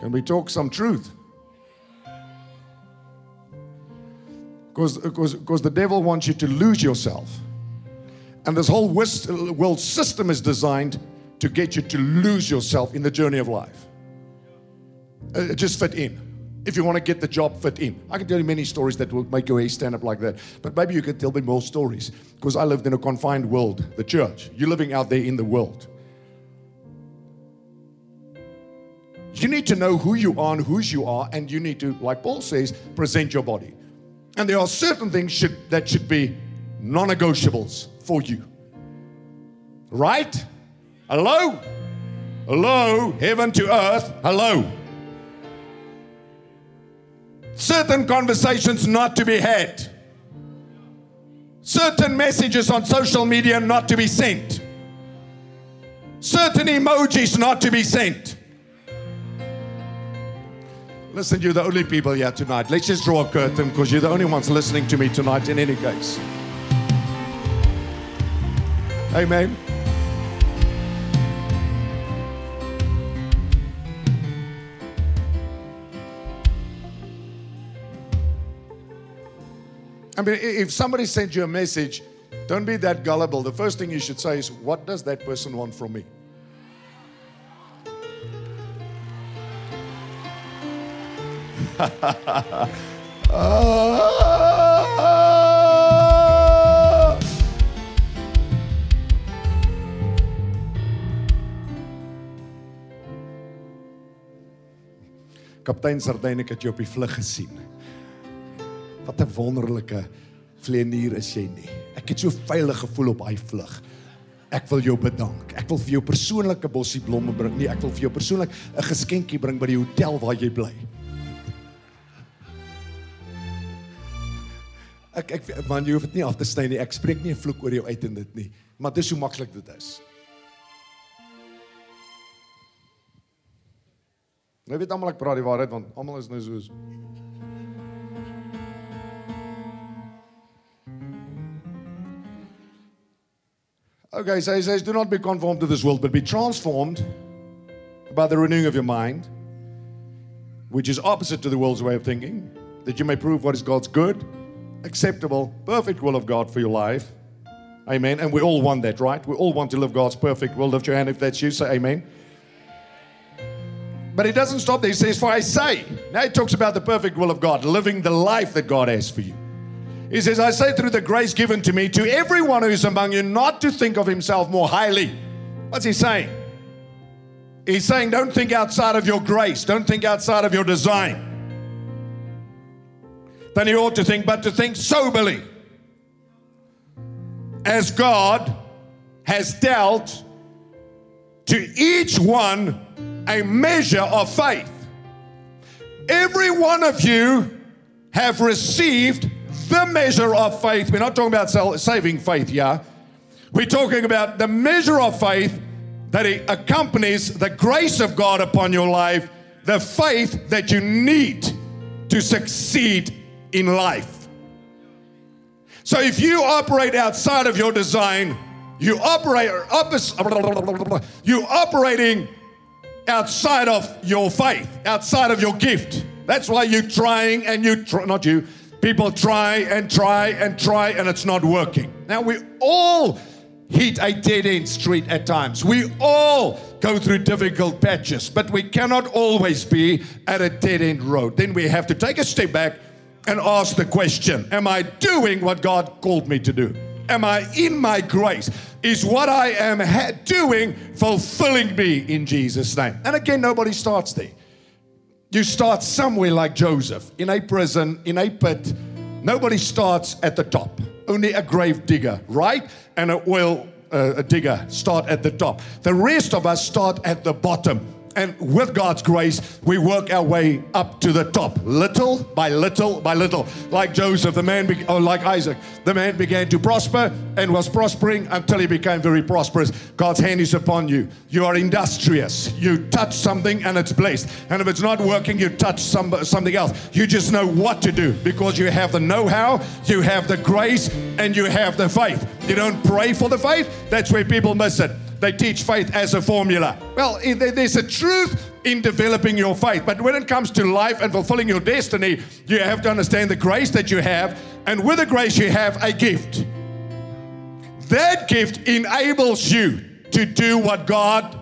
Can we talk some truth? Because, the devil wants you to lose yourself. And this whole world system is designed to get you to lose yourself in the journey of life. Uh, just fit in. If you want to get the job, fit in. I can tell you many stories that will make your hair stand up like that. But maybe you can tell me more stories. Because I lived in a confined world, the church. You're living out there in the world. You need to know who you are and whose you are, and you need to, like Paul says, present your body. And there are certain things should, that should be non negotiables for you. Right? Hello? Hello? Heaven to earth? Hello? Certain conversations not to be had. Certain messages on social media not to be sent. Certain emojis not to be sent. Listen, you're the only people here tonight. Let's just draw a curtain because you're the only ones listening to me tonight, in any case. Amen. I mean, if somebody sends you a message, don't be that gullible. The first thing you should say is, What does that person want from me? Kaptein Sardyn, ek het jou op die vlug gesien. Wat 'n wonderlike vlieënier is jy nie. Ek het so veilig gevoel op daai vlug. Ek wil jou bedank. Ek wil vir jou persoonlike bossie blomme bring. Nee, ek wil vir jou persoonlik 'n geskenkie bring by die hotel waar jy bly. Ek ek man jy hoef dit nie af te sny nie. Ek spreek nie 'n vloek oor jou uit in dit nie, maar dis hoe maklik dit is. Nou weet almal ek praat die waarheid want almal is nou soos Okay, so he says, do not be conformed to this world, but be transformed by the renewing of your mind, which is opposite to the world's way of thinking, that you may prove what is God's good, acceptable, perfect will of God for your life. Amen. And we all want that, right? We all want to live God's perfect will. Lift your hand if that's you. Say amen. But he doesn't stop there. He says, For I say, now he talks about the perfect will of God, living the life that God has for you. He says, I say through the grace given to me, to everyone who is among you, not to think of himself more highly. What's he saying? He's saying, Don't think outside of your grace, don't think outside of your design. Than you ought to think, but to think soberly. As God has dealt to each one a measure of faith. Every one of you have received the measure of faith. We're not talking about saving faith, yeah? We're talking about the measure of faith that accompanies the grace of God upon your life, the faith that you need to succeed in life. So if you operate outside of your design, you operate opposite you operating outside of your faith, outside of your gift. That's why you're trying and you try, not you. People try and try and try and it's not working. Now we all hit a dead end street at times. We all go through difficult patches, but we cannot always be at a dead end road. Then we have to take a step back and ask the question Am I doing what God called me to do? Am I in my grace? Is what I am ha- doing fulfilling me in Jesus' name? And again, nobody starts there. You start somewhere like Joseph, in a prison, in a pit. Nobody starts at the top. Only a grave digger, right? And a oil uh, digger start at the top. The rest of us start at the bottom and with God's grace, we work our way up to the top, little by little by little. Like Joseph, the man, be- or like Isaac, the man began to prosper and was prospering until he became very prosperous. God's hand is upon you. You are industrious. You touch something and it's blessed. And if it's not working, you touch some, something else. You just know what to do because you have the know how, you have the grace, and you have the faith. You don't pray for the faith. That's where people miss it they teach faith as a formula. Well, there's a truth in developing your faith, but when it comes to life and fulfilling your destiny, you have to understand the grace that you have, and with the grace, you have a gift. That gift enables you to do what God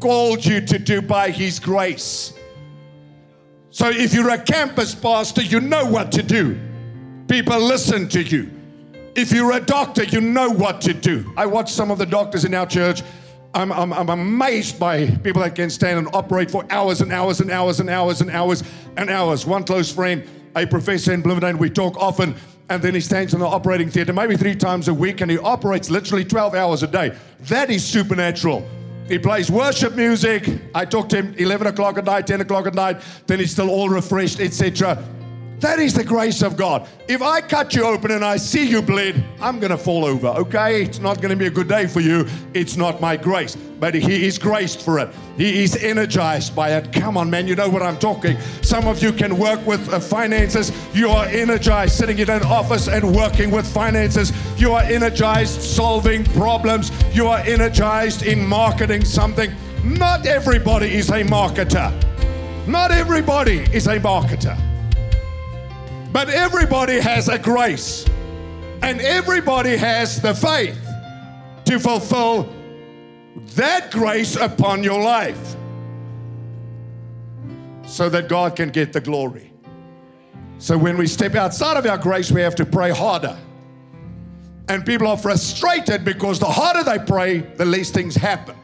called you to do by His grace. So if you're a campus pastor, you know what to do. People listen to you. If you're a doctor, you know what to do. I watch some of the doctors in our church. I'm, I'm, I'm amazed by people that can stand and operate for hours and hours and hours and hours and hours and hours. One close friend, a professor in Bloemfontein, we talk often, and then he stands in the operating theater maybe three times a week, and he operates literally 12 hours a day. That is supernatural. He plays worship music. I talk to him 11 o'clock at night, 10 o'clock at night. Then he's still all refreshed, etc. That is the grace of God. If I cut you open and I see you bleed, I'm going to fall over, okay? It's not going to be a good day for you. It's not my grace. But He is graced for it. He is energized by it. Come on, man, you know what I'm talking. Some of you can work with uh, finances. You are energized sitting in an office and working with finances. You are energized solving problems. You are energized in marketing something. Not everybody is a marketer. Not everybody is a marketer. But everybody has a grace, and everybody has the faith to fulfill that grace upon your life so that God can get the glory. So when we step outside of our grace, we have to pray harder. And people are frustrated because the harder they pray, the less things happen.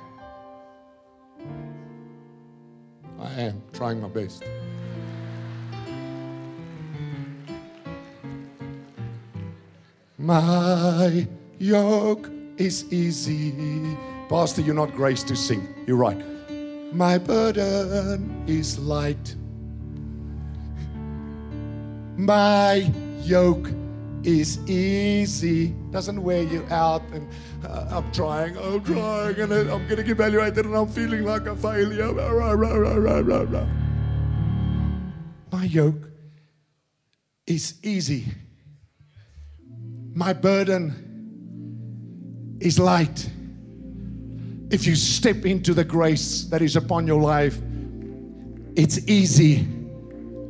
I am trying my best. My yoke is easy. Pastor, you're not graced to sing. You're right. My burden is light. My yoke is easy. Doesn't wear you out. And uh, I'm trying, I'm trying, and I'm getting evaluated, and I'm feeling like a failure. My yoke is easy. My burden is light. If you step into the grace that is upon your life, it's easy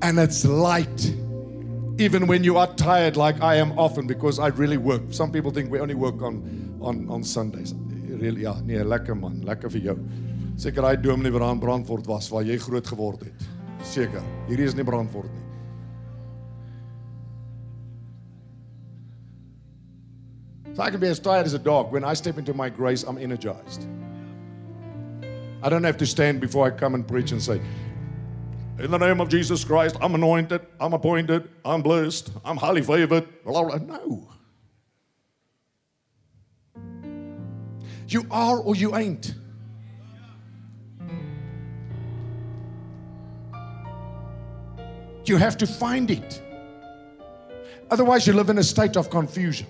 and it's light. Even when you are tired, like I am often, because I really work. Some people think we only work on, on, on Sundays. Really, ja, nee, lekker man, lekker vir jou. Seker hy dominee waar aan Brandfort was waar jy groot geword het. Seker. Hierdie is nie Brandfort nie. So I can be as tired as a dog. When I step into my grace, I'm energized. I don't have to stand before I come and preach and say, In the name of Jesus Christ, I'm anointed, I'm appointed, I'm blessed, I'm highly favored. No. You are or you ain't. You have to find it. Otherwise, you live in a state of confusion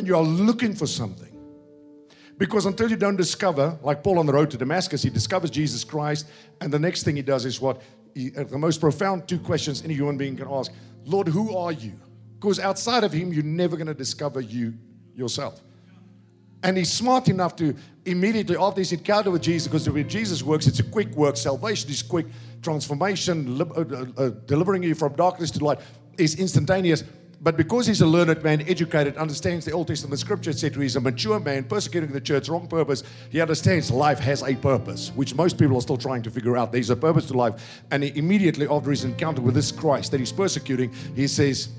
and you are looking for something. Because until you don't discover, like Paul on the road to Damascus, he discovers Jesus Christ, and the next thing he does is what? He, uh, the most profound two questions any human being can ask Lord, who are you? Because outside of him, you're never going to discover you yourself. And he's smart enough to immediately after his encounter with Jesus, because the way Jesus works, it's a quick work. Salvation is quick. Transformation, li- uh, uh, uh delivering you from darkness to light, is instantaneous. But because he's a learned man, educated, understands the Old Testament scripture, etc., he's a mature man, persecuting the church, wrong purpose. He understands life has a purpose, which most people are still trying to figure out. There's a purpose to life. And he, immediately after his encounter with this Christ that he's persecuting, he says,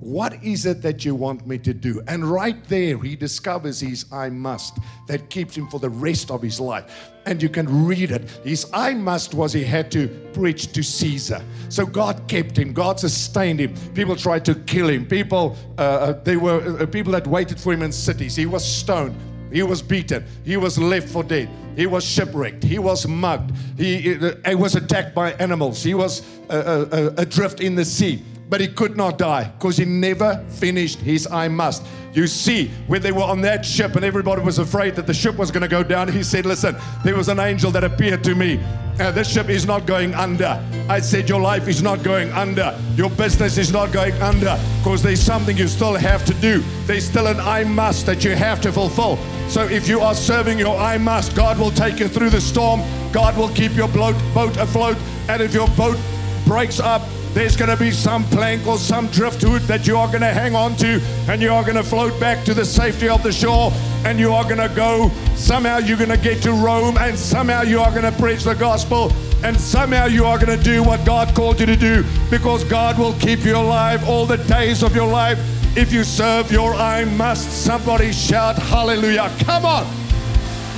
what is it that you want me to do? And right there, he discovers his I must that keeps him for the rest of his life. And you can read it. His I must was he had to preach to Caesar. So God kept him, God sustained him. People tried to kill him. People, uh, uh they were uh, people that waited for him in cities. He was stoned. He was beaten. He was left for dead. He was shipwrecked. He was mugged. He, he uh, was attacked by animals. He was uh, uh, adrift in the sea but he could not die because he never finished his I must. You see, when they were on that ship and everybody was afraid that the ship was going to go down, he said, Listen, there was an angel that appeared to me. Uh, this ship is not going under. I said, Your life is not going under. Your business is not going under because there's something you still have to do. There's still an I must that you have to fulfill. So if you are serving your I must, God will take you through the storm. God will keep your boat afloat. And if your boat breaks up, there's going to be some plank or some driftwood that you are going to hang on to, and you are going to float back to the safety of the shore, and you are going to go. Somehow you're going to get to Rome, and somehow you are going to preach the gospel, and somehow you are going to do what God called you to do because God will keep you alive all the days of your life if you serve your I must. Somebody shout hallelujah. Come on.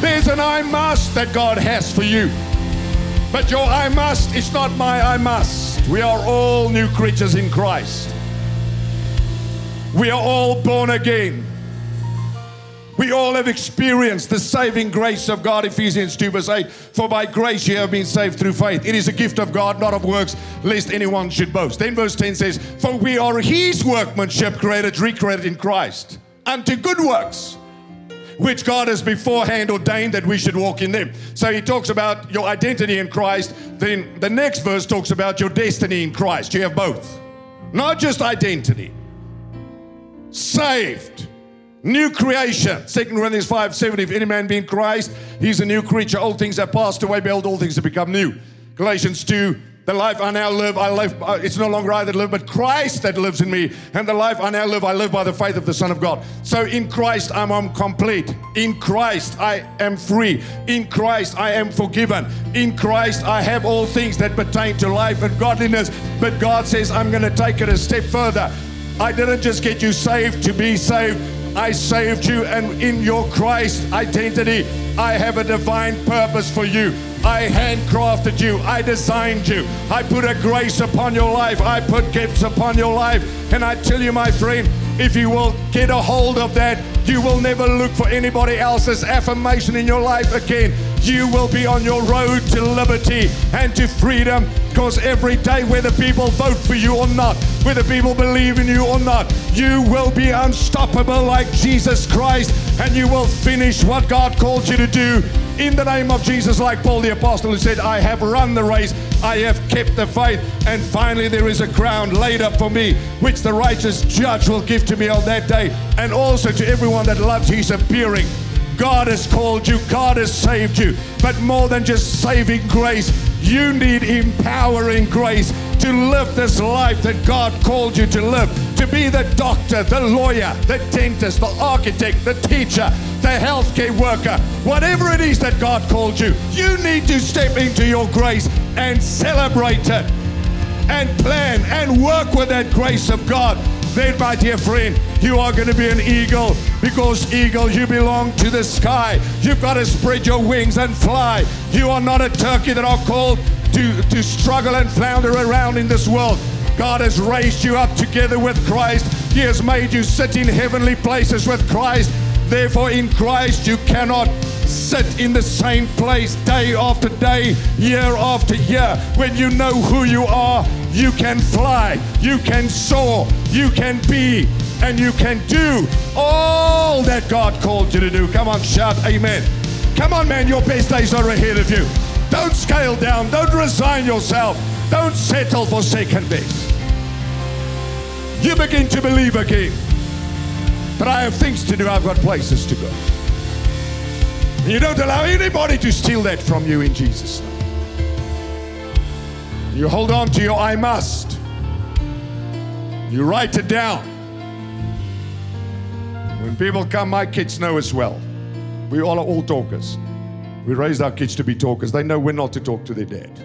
There's an I must that God has for you. But your I must is not my I must. We are all new creatures in Christ. We are all born again. We all have experienced the saving grace of God, Ephesians 2, verse 8. For by grace you have been saved through faith. It is a gift of God, not of works, lest anyone should boast. Then verse 10 says, For we are his workmanship, created, recreated in Christ, unto good works which God has beforehand ordained that we should walk in them. So he talks about your identity in Christ. Then the next verse talks about your destiny in Christ. You have both, not just identity. Saved, new creation. Second Corinthians 5 7. If any man be in Christ, he's a new creature. Old things have passed away, behold, all things have become new. Galatians 2 the life I now live, I live, uh, it's no longer I that live, but Christ that lives in me. And the life I now live, I live by the faith of the Son of God. So in Christ, I'm, I'm complete. In Christ, I am free. In Christ, I am forgiven. In Christ, I have all things that pertain to life and godliness. But God says, I'm going to take it a step further. I didn't just get you saved to be saved. I saved you, and in your Christ identity, I have a divine purpose for you. I handcrafted you. I designed you. I put a grace upon your life. I put gifts upon your life. And I tell you, my friend, if you will get a hold of that, you will never look for anybody else's affirmation in your life again. You will be on your road to liberty and to freedom because every day, whether people vote for you or not, whether people believe in you or not, you will be unstoppable like Jesus Christ and you will finish what God called you to do in the name of Jesus, like Paul the Apostle, who said, I have run the race, I have kept the faith, and finally there is a crown laid up for me, which the righteous judge will give to me on that day, and also to everyone that loves his appearing. God has called you, God has saved you, but more than just saving grace, you need empowering grace to live this life that God called you to live. To be the doctor, the lawyer, the dentist, the architect, the teacher, the healthcare worker, whatever it is that God called you, you need to step into your grace and celebrate it and plan and work with that grace of God. Then, my dear friend, you are going to be an eagle because, eagle, you belong to the sky. You've got to spread your wings and fly. You are not a turkey that are called to, to struggle and flounder around in this world. God has raised you up together with Christ. He has made you sit in heavenly places with Christ. Therefore, in Christ, you cannot sit in the same place day after day, year after year. When you know who you are, you can fly, you can soar, you can be, and you can do all that God called you to do. Come on, shout amen. Come on, man, your best days are ahead of you. Don't scale down, don't resign yourself, don't settle for second best. You begin to believe again. But I have things to do, I've got places to go. You don't allow anybody to steal that from you in Jesus' name. You hold on to your I must. You write it down. When people come, my kids know as well. We all are all talkers. We raised our kids to be talkers. They know when not to talk to their dad.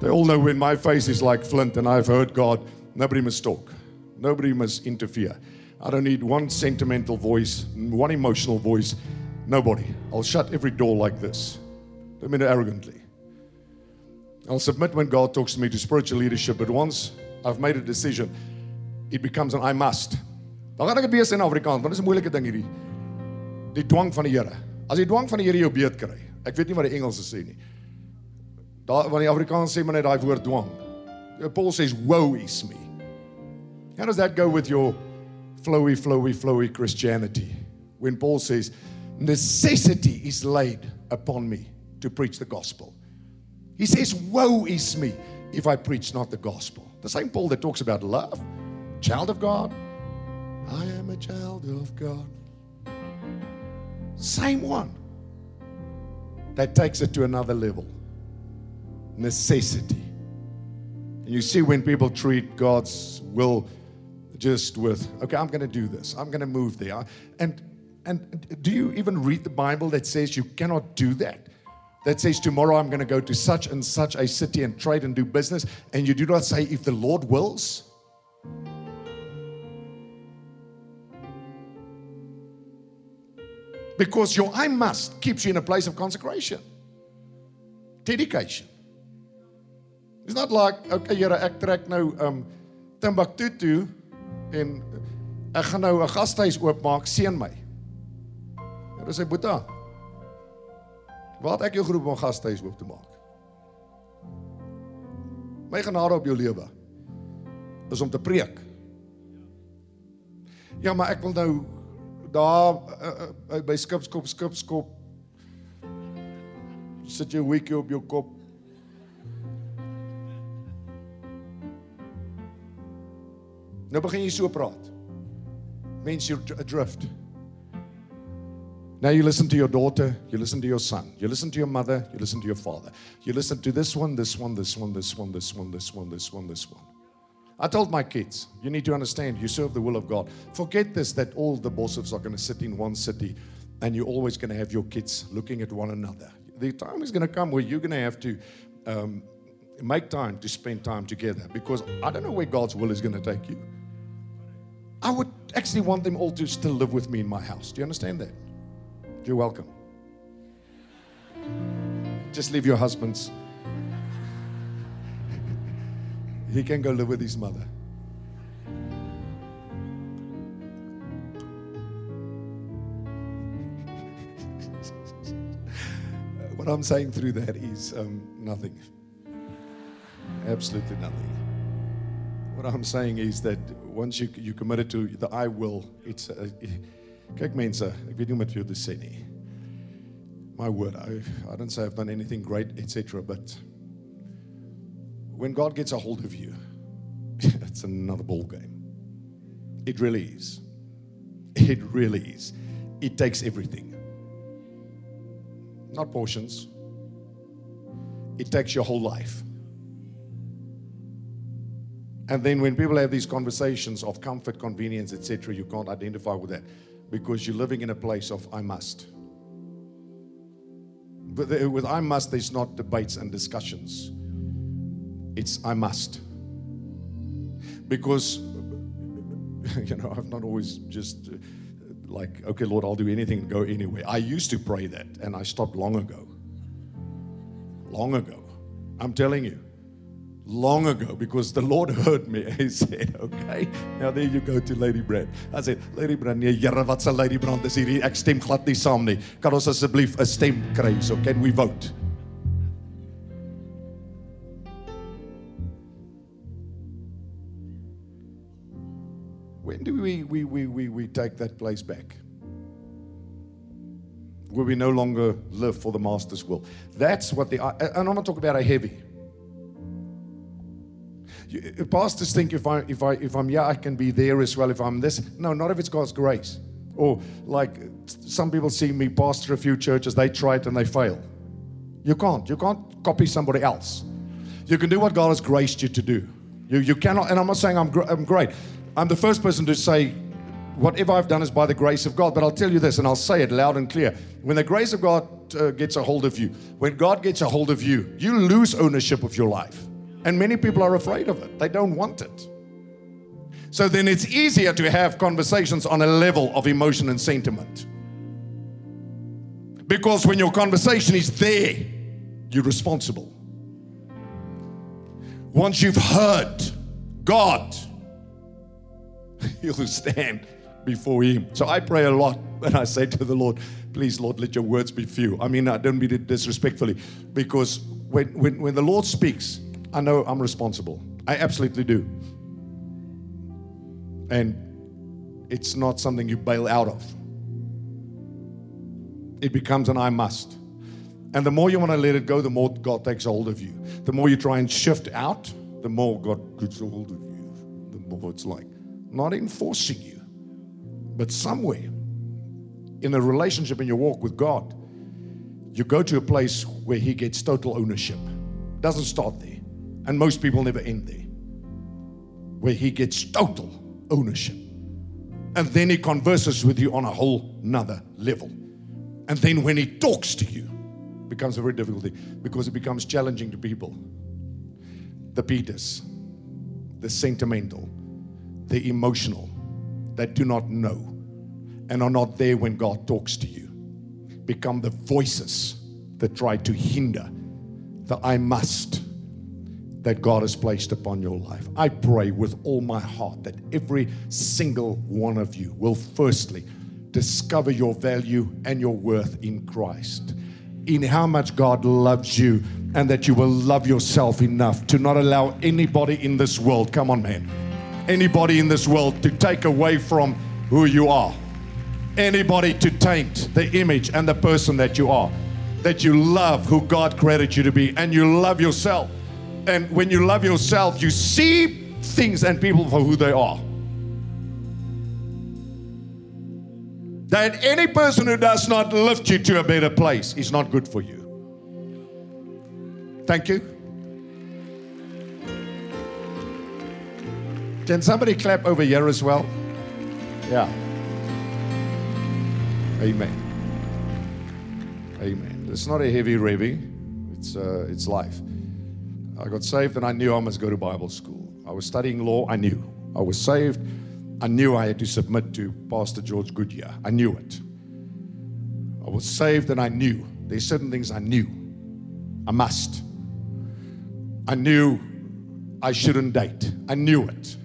They all know when my face is like flint and I've heard God, nobody must talk. Nobody must interfere. I don't need one sentimental voice, one emotional voice. Nobody. I'll shut every door like this. Don't mean arrogantly. I'll submit when God talks to me to spiritual leadership, but once I've made a decision, it becomes an I must. Dan gaan ek Afrikaans, want dit is 'n moeilike ding hierdie. Die dwang van die Here. As jy dwang van die Here jou beet kry. Ek weet nie wat die Engelse sê nie. Daar wanneer die Afrikaans sê maar net daai woord dwang. Paul says woe is me. How does that go with your flowy flowy flowy Christianity? When Paul says necessity is laid upon me to preach the gospel. He says, Woe is me if I preach not the gospel. The same Paul that talks about love, child of God. I am a child of God. Same one that takes it to another level necessity. And you see when people treat God's will just with, okay, I'm going to do this, I'm going to move there. And, and do you even read the Bible that says you cannot do that? that says, Tomorrow I'm going to go to such and such a city and trade and do business, and you do not say, If the Lord wills. Because your I must keeps you in a place of consecration, dedication. It's not like, okay, Here, ek trek nou um toe en ek gaan nou 'n gastehuis oopmaak, seën my. Here sê Boeta, Waar het ek jou geroep om gastehuis oop te maak? My genade op jou lewe is om te preek. Ja, maar ek wil nou daar uh, uh, by Skipskop Skipskop sit 'n weekie op jou kop. Nou begin jy so praat. Mense adrift. Now you listen to your daughter, you listen to your son, you listen to your mother, you listen to your father. You listen to this one, this one, this one, this one, this one, this one, this one, this one. I told my kids, you need to understand, you serve the will of God. Forget this that all the bosses are going to sit in one city and you're always going to have your kids looking at one another. The time is going to come where you're going to have to um, make time to spend time together because I don't know where God's will is going to take you. I would actually want them all to still live with me in my house. Do you understand that? You're welcome. Just leave your husbands. he can go live with his mother. what I'm saying through that is um, nothing. Absolutely nothing. What I'm saying is that once you, you commit it to the I will, it's. A, it, kyk mense, ek weet nie wat vir jou te sê nie. My word, I, I don't say I've done anything great, etc. But when God gets a hold of you, it's another ball game. It really is. It really is. It takes everything. Not portions. It takes your whole life. And then when people have these conversations of comfort, convenience, etc., you can't identify with that because you're living in a place of I must. But with I must, there's not debates and discussions. It's I must. Because, you know, I've not always just uh, like, okay, Lord, I'll do anything and go anywhere. I used to pray that and I stopped long ago. Long ago. I'm telling you. Long ago, because the Lord heard me. He said, Okay, now there you go to Ladybrand. I said, Ladybrand, nee, Here, wat se Ladybrand is hierdie? Ek stem glad nie saam nie. Kan ons asseblief 'n stem kry? So can we vote? When do we, we, we, we, we take that place back? Where we no longer live for the Master's will. That's what the, and I'm not talking about a heavy. Pastors think if I if I if I'm yeah I can be there as well if I'm this. No not if it's God's grace. Or like some people see me pastor a few churches they try it and they fail. You can't. You can't copy somebody else. You can do what God has graced you to do. You you cannot and I'm not saying I'm gr- I'm great. I'm the first person to say whatever I've done is by the grace of God? But I'll tell you this and I'll say it loud and clear. When the grace of God uh, gets a hold of you when God gets a hold of you you lose ownership of your life and many people are afraid of it. They don't want it. So then it's easier to have conversations on a level of emotion and sentiment. Because when your conversation is there, you're responsible. Once you've heard God, you'll stand before Him. So I pray a lot and I say to the Lord, please, Lord, let your words be few. I mean, I don't mean it disrespectfully because when, when, when the Lord speaks, I know I'm responsible. I absolutely do. And it's not something you bail out of. It becomes an I must. And the more you want to let it go, the more God takes hold of you. The more you try and shift out, the more God gets hold of you. The more it's like not enforcing you, but somewhere in a relationship in your walk with God, you go to a place where He gets total ownership. Doesn't start there. And most people never end there. Where He gets total ownership. And then He converses with you on a whole nother level. And then when He talks to you, becomes a very difficult thing because it becomes challenging to people. The Peters, the sentimental, the emotional, that do not know and are not there when God talks to you, become the voices that try to hinder the I must that God has placed upon your life. I pray with all my heart that every single one of you will firstly discover your value and your worth in Christ, in how much God loves you, and that you will love yourself enough to not allow anybody in this world, come on, man, anybody in this world to take away from who you are, anybody to taint the image and the person that you are. That you love who God created you to be, and you love yourself. And when you love yourself, you see things and people for who they are. That any person who does not lift you to a better place is not good for you. Thank you. Can somebody clap over here as well? Yeah. Amen. Amen. It's not a heavy revy. It's uh, it's life. I got saved and I knew I must go to Bible school. I was studying law. I knew. I was saved. I knew I had to submit to Pastor George Goodyear. I knew it. I was saved and I knew. There's certain things I knew. I must. I knew I shouldn't date. I knew it.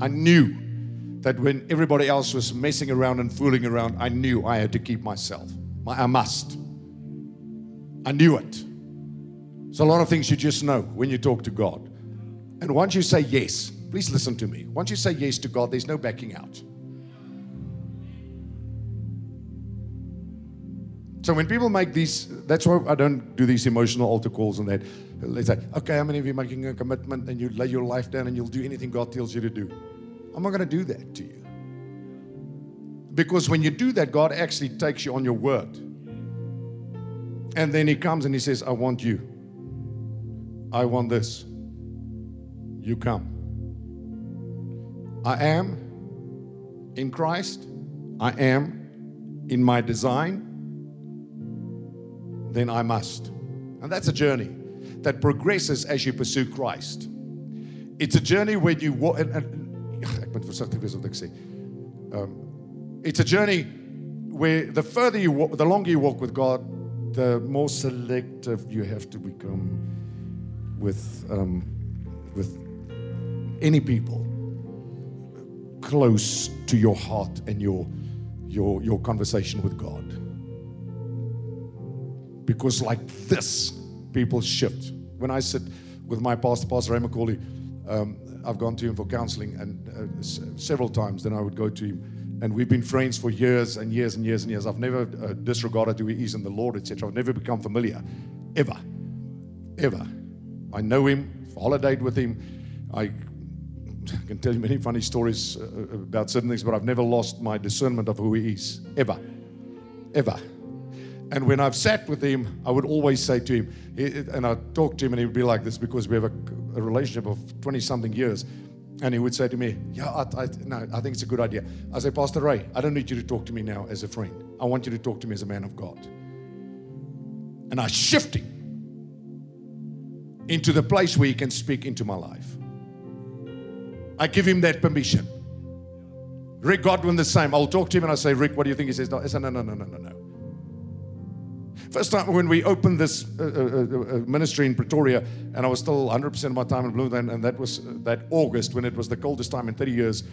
I knew that when everybody else was messing around and fooling around, I knew I had to keep myself. I must. I knew it. There's a lot of things you just know when you talk to God. And once you say yes, please listen to me. Once you say yes to God, there's no backing out. So when people make these, that's why I don't do these emotional altar calls and that. They say, okay, how many of you making a commitment and you lay your life down and you'll do anything God tells you to do? I'm not going to do that to you. Because when you do that, God actually takes you on your word. And then He comes and He says, I want you. I want this. You come. I am in Christ. I am in my design then I must. And that's a journey that progresses as you pursue Christ. It's a journey where you walk. Um, it's a journey where the further you walk, the longer you walk with God, the more selective you have to become with um, with any people close to your heart and your your your conversation with God. Because like this, people shift. When I sit with my pastor, Pastor Ray McCauley, um, I've gone to him for counseling and uh, s- several times. Then I would go to him, and we've been friends for years and years and years and years. I've never uh, disregarded who he is in the Lord, etc. I've never become familiar, ever, ever. I know him, holidayed with him. I can tell you many funny stories uh, about certain things, but I've never lost my discernment of who he is, ever, ever. And when I've sat with him, I would always say to him, and I'd talk to him, and he would be like this because we have a, a relationship of 20 something years. And he would say to me, Yeah, I, I, no, I think it's a good idea. I say, Pastor Ray, I don't need you to talk to me now as a friend. I want you to talk to me as a man of God. And I shift him into the place where he can speak into my life. I give him that permission. Rick Godwin, the same. I'll talk to him and I say, Rick, what do you think? He says, no, I say, no, no, no, no, no, no. First time when we opened this uh, uh, uh, ministry in Pretoria, and I was still 100% of my time in Bloemfontein, and that was uh, that August when it was the coldest time in 30 years.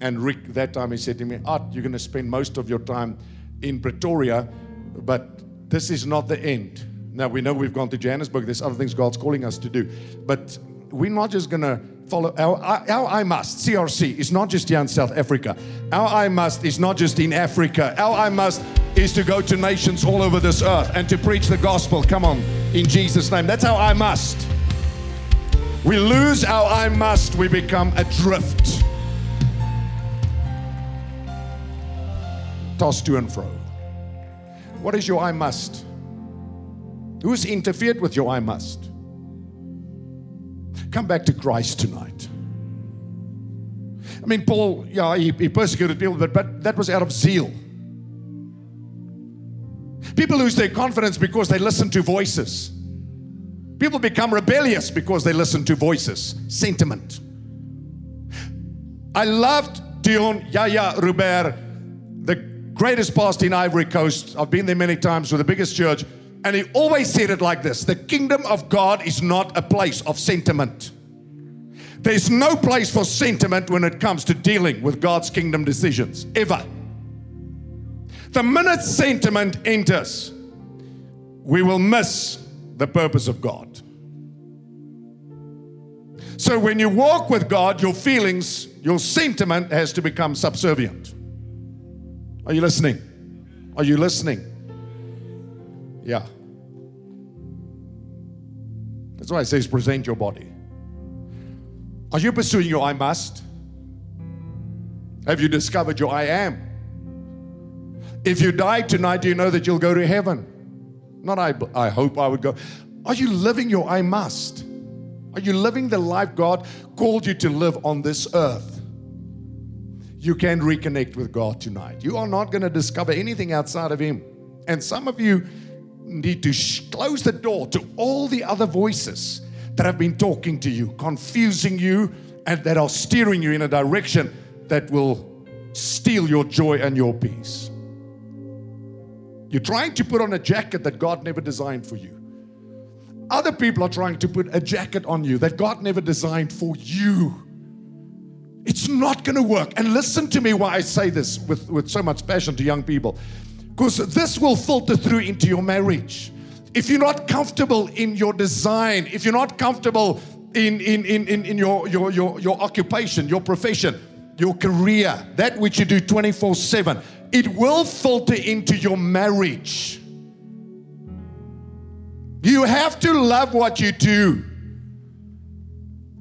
And Rick, that time, he said to me, At, you're going to spend most of your time in Pretoria, but this is not the end. Now, we know we've gone to Johannesburg, there's other things God's calling us to do, but we're not just to follow our, our I must, CRC, is not just here in South Africa. Our I must is not just in Africa. Our I must is to go to nations all over this earth and to preach the gospel. Come on, in Jesus' name. That's how I must. We lose our I must, we become adrift. Tossed to and fro. What is your I must? Who's interfered with your I must? Come back to Christ tonight. I mean, Paul, yeah, he, he persecuted people, but, but that was out of zeal. People lose their confidence because they listen to voices. People become rebellious because they listen to voices, sentiment. I loved Dion Yaya Robert, the greatest pastor in Ivory Coast. I've been there many times with the biggest church. And he always said it like this The kingdom of God is not a place of sentiment. There's no place for sentiment when it comes to dealing with God's kingdom decisions, ever. The minute sentiment enters, we will miss the purpose of God. So when you walk with God, your feelings, your sentiment has to become subservient. Are you listening? Are you listening? Yeah. That's why it says present your body. Are you pursuing your I must? Have you discovered your I am? If you die tonight, do you know that you'll go to heaven? Not I, I hope I would go. Are you living your I must? Are you living the life God called you to live on this earth? You can reconnect with God tonight. You are not going to discover anything outside of Him. And some of you need to sh- close the door to all the other voices that have been talking to you, confusing you, and that are steering you in a direction that will steal your joy and your peace. You're trying to put on a jacket that God never designed for you. Other people are trying to put a jacket on you that God never designed for you. It's not going to work. And listen to me why I say this with, with so much passion to young people. Because this will filter through into your marriage. if you're not comfortable in your design, if you're not comfortable in, in, in, in, in your, your, your, your occupation, your profession, your career, that which you do 24 7, it will filter into your marriage. You have to love what you do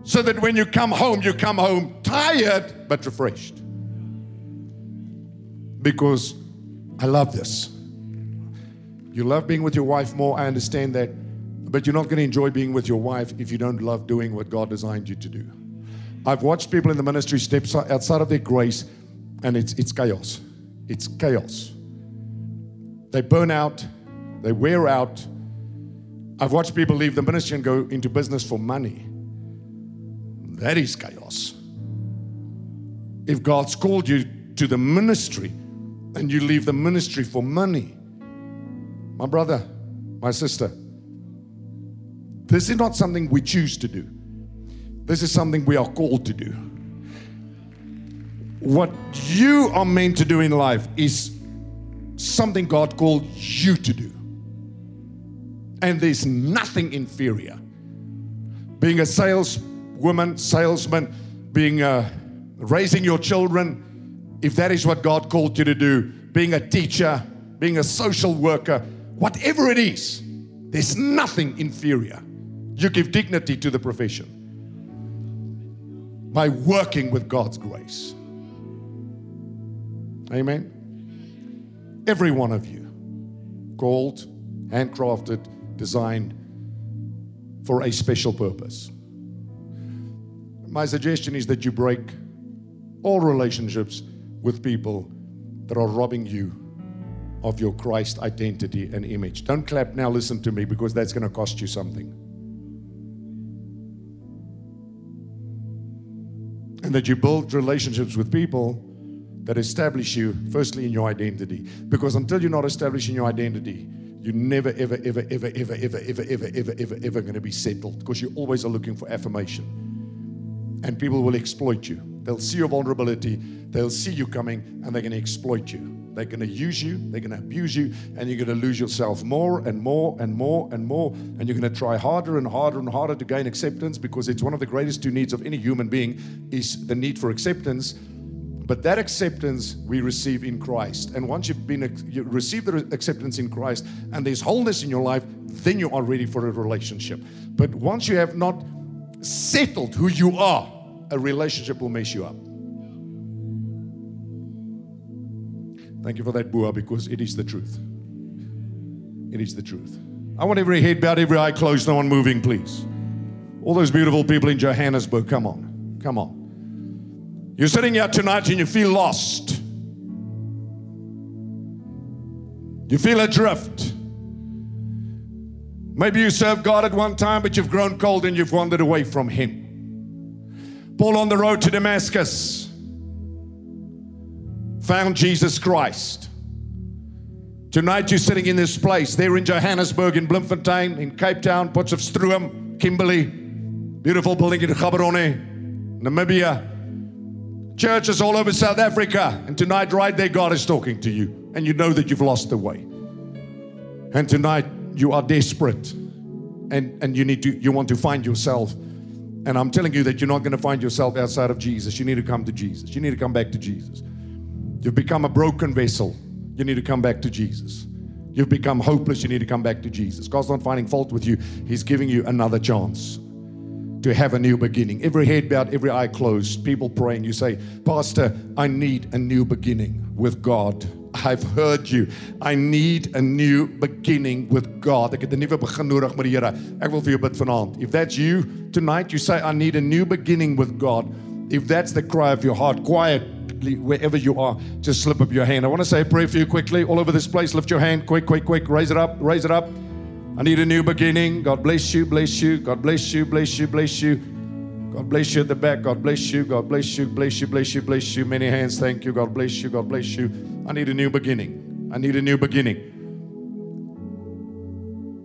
so that when you come home, you come home tired but refreshed. Because I love this. You love being with your wife more, I understand that. But you're not going to enjoy being with your wife if you don't love doing what God designed you to do. I've watched people in the ministry step outside of their grace, and it's, it's chaos. It's chaos. They burn out, they wear out. I've watched people leave the ministry and go into business for money. That is chaos. If God's called you to the ministry and you leave the ministry for money, my brother, my sister, this is not something we choose to do. This is something we are called to do. What you are meant to do in life is something God called you to do. And there's nothing inferior. Being a saleswoman, salesman, being a, raising your children, if that is what God called you to do, being a teacher, being a social worker, whatever it is, there's nothing inferior. You give dignity to the profession by working with God's grace. Amen. Every one of you, called, handcrafted, designed for a special purpose. My suggestion is that you break all relationships with people that are robbing you of your Christ identity and image. Don't clap now, listen to me, because that's going to cost you something. And that you build relationships with people that establish you, firstly, in your identity. Because until you're not established in your identity, you're never, ever, ever, ever, ever, ever, ever, ever, ever, ever, ever going to be settled because you always are looking for affirmation. And people will exploit you. They'll see your vulnerability, they'll see you coming, and they're going to exploit you. They're going to use you, they're going to abuse you, and you're going to lose yourself more and more and more and more. And you're going to try harder and harder and harder to gain acceptance because it's one of the greatest two needs of any human being is the need for acceptance. But that acceptance we receive in Christ. And once you've been you receive the acceptance in Christ and there's wholeness in your life, then you are ready for a relationship. But once you have not settled who you are, a relationship will mess you up. Thank you for that, Bua, because it is the truth. It is the truth. I want every head bowed, every eye closed, no one moving, please. All those beautiful people in Johannesburg, come on, come on. You're sitting here tonight and you feel lost. You feel adrift. Maybe you served God at one time, but you've grown cold and you've wandered away from Him. Paul on the road to Damascus. Found Jesus Christ. Tonight you're sitting in this place, there in Johannesburg, in Bloemfontein, in Cape Town, Potchefstroom, Kimberley, beautiful building in Gaborone, Namibia, churches all over South Africa. And tonight, right there, God is talking to you, and you know that you've lost the way. And tonight you are desperate, and, and you need to you want to find yourself and I'm telling you that you're not going to find yourself outside of Jesus. You need to come to Jesus. You need to come back to Jesus. You've become a broken vessel. You need to come back to Jesus. You've become hopeless. You need to come back to Jesus. God's not finding fault with you, He's giving you another chance to have a new beginning. Every head bowed, every eye closed, people praying. You say, Pastor, I need a new beginning with God. I've heard you. I need a new beginning with God. Ek het 'n nuwe begin nodig met die Here. Ek wil vir jou bid vanaand. If that's you tonight, you say I need a new beginning with God. If that's the cry of your heart, quietly wherever you are, just slip up your hand. I want to say a prayer for you quickly. All over this place, lift your hand quick, quick, quick. Raise it up, raise it up. I need a new beginning. God bless you, bless you. God bless you, bless you, bless you. God bless you at the back. God bless you. God bless you. Bless you. Bless you. Bless you. Many hands. Thank you. God bless you. God bless you. I need a new beginning. I need a new beginning.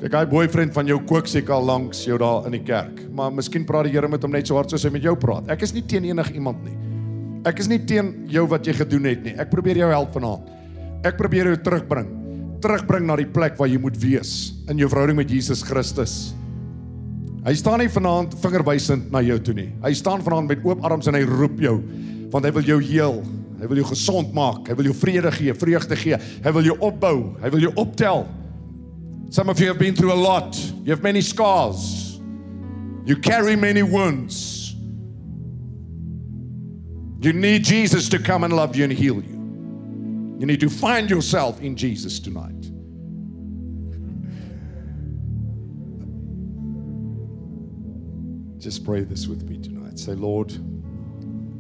Kyk, hy boyfriend van jou kook seker al langs jou daar in die kerk. Maar miskien praat die Here met hom net so hard soos hy met jou praat. Ek is nie teen enige iemand nie. Ek is nie teen jou wat jy gedoen het nie. Ek probeer jou help vanaand. Ek probeer jou terugbring. terugbring na die plek waar jy moet wees in jou verhouding met Jesus Christus. Hy staan nie vanaand vingerwysend na jou toe nie. Hy staan vanaand met oop arms en hy roep jou want hy wil jou heel. Hy wil jou gesond maak. Hy wil jou vrede gee, vreugde gee. Hy wil jou opbou. Hy wil jou optel. Some of you have been through a lot. You have many scars. You carry many wounds. You need Jesus to come and love you and heal you. You need to find yourself in Jesus tonight. Just pray this with me tonight. Say, Lord,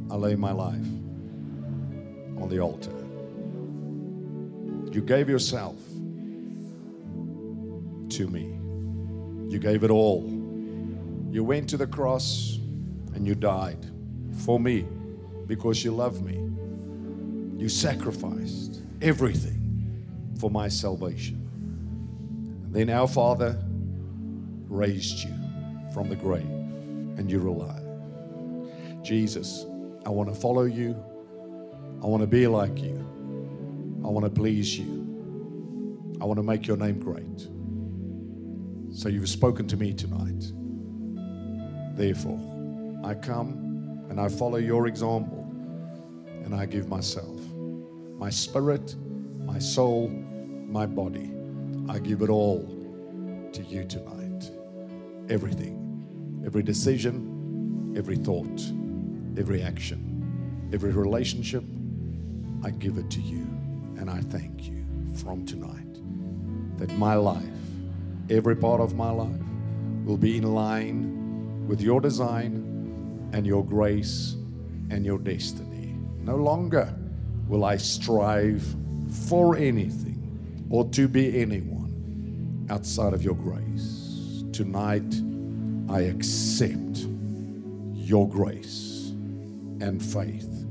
I lay my life on the altar. You gave yourself to me, you gave it all. You went to the cross and you died for me because you love me. You sacrificed everything for my salvation. And then our Father raised you from the grave and you're alive. Jesus, I want to follow you. I want to be like you. I want to please you. I want to make your name great. So you've spoken to me tonight. Therefore, I come and I follow your example and I give myself, my spirit, my soul, my body. I give it all to you tonight. Everything every decision, every thought, every action, every relationship, I give it to you. And I thank you from tonight that my life, every part of my life, will be in line with your design and your grace and your destiny. No longer will I strive for anything or to be anyone outside of your grace. Tonight, I accept your grace and faith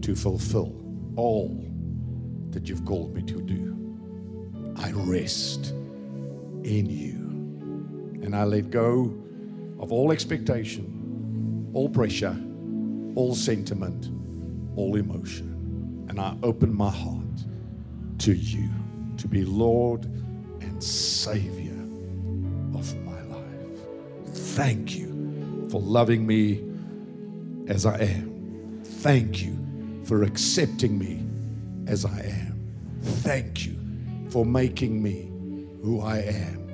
to fulfill all that you've called me to do. I rest in you and I let go of all expectation, all pressure, all sentiment, all emotion. And I open my heart to you to be Lord and Savior. Thank you for loving me as I am. Thank you for accepting me as I am. Thank you for making me who I am.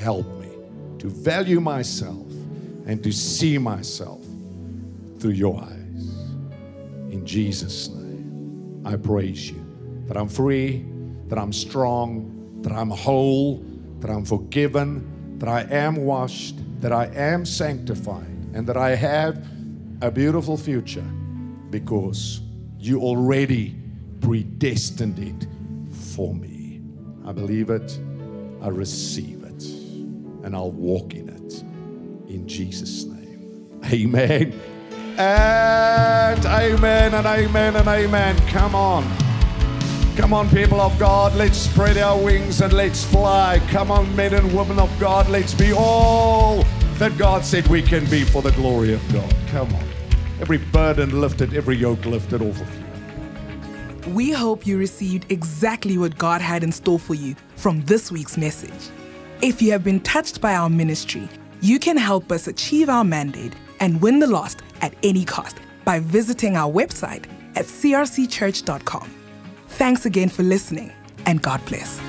Help me to value myself and to see myself through your eyes. In Jesus' name, I praise you that I'm free, that I'm strong, that I'm whole, that I'm forgiven, that I am washed, that I am sanctified, and that I have a beautiful future because you already predestined it for me. I believe it, I receive it, and I'll walk in it in Jesus' name. Amen. And amen and amen and amen. Come on. Come on, people of God, let's spread our wings and let's fly. Come on, men and women of God, let's be all that God said we can be for the glory of God. Come on. Every burden lifted, every yoke lifted off of you. We hope you received exactly what God had in store for you from this week's message. If you have been touched by our ministry, you can help us achieve our mandate and win the lost at any cost by visiting our website at crcchurch.com. Thanks again for listening, and God bless.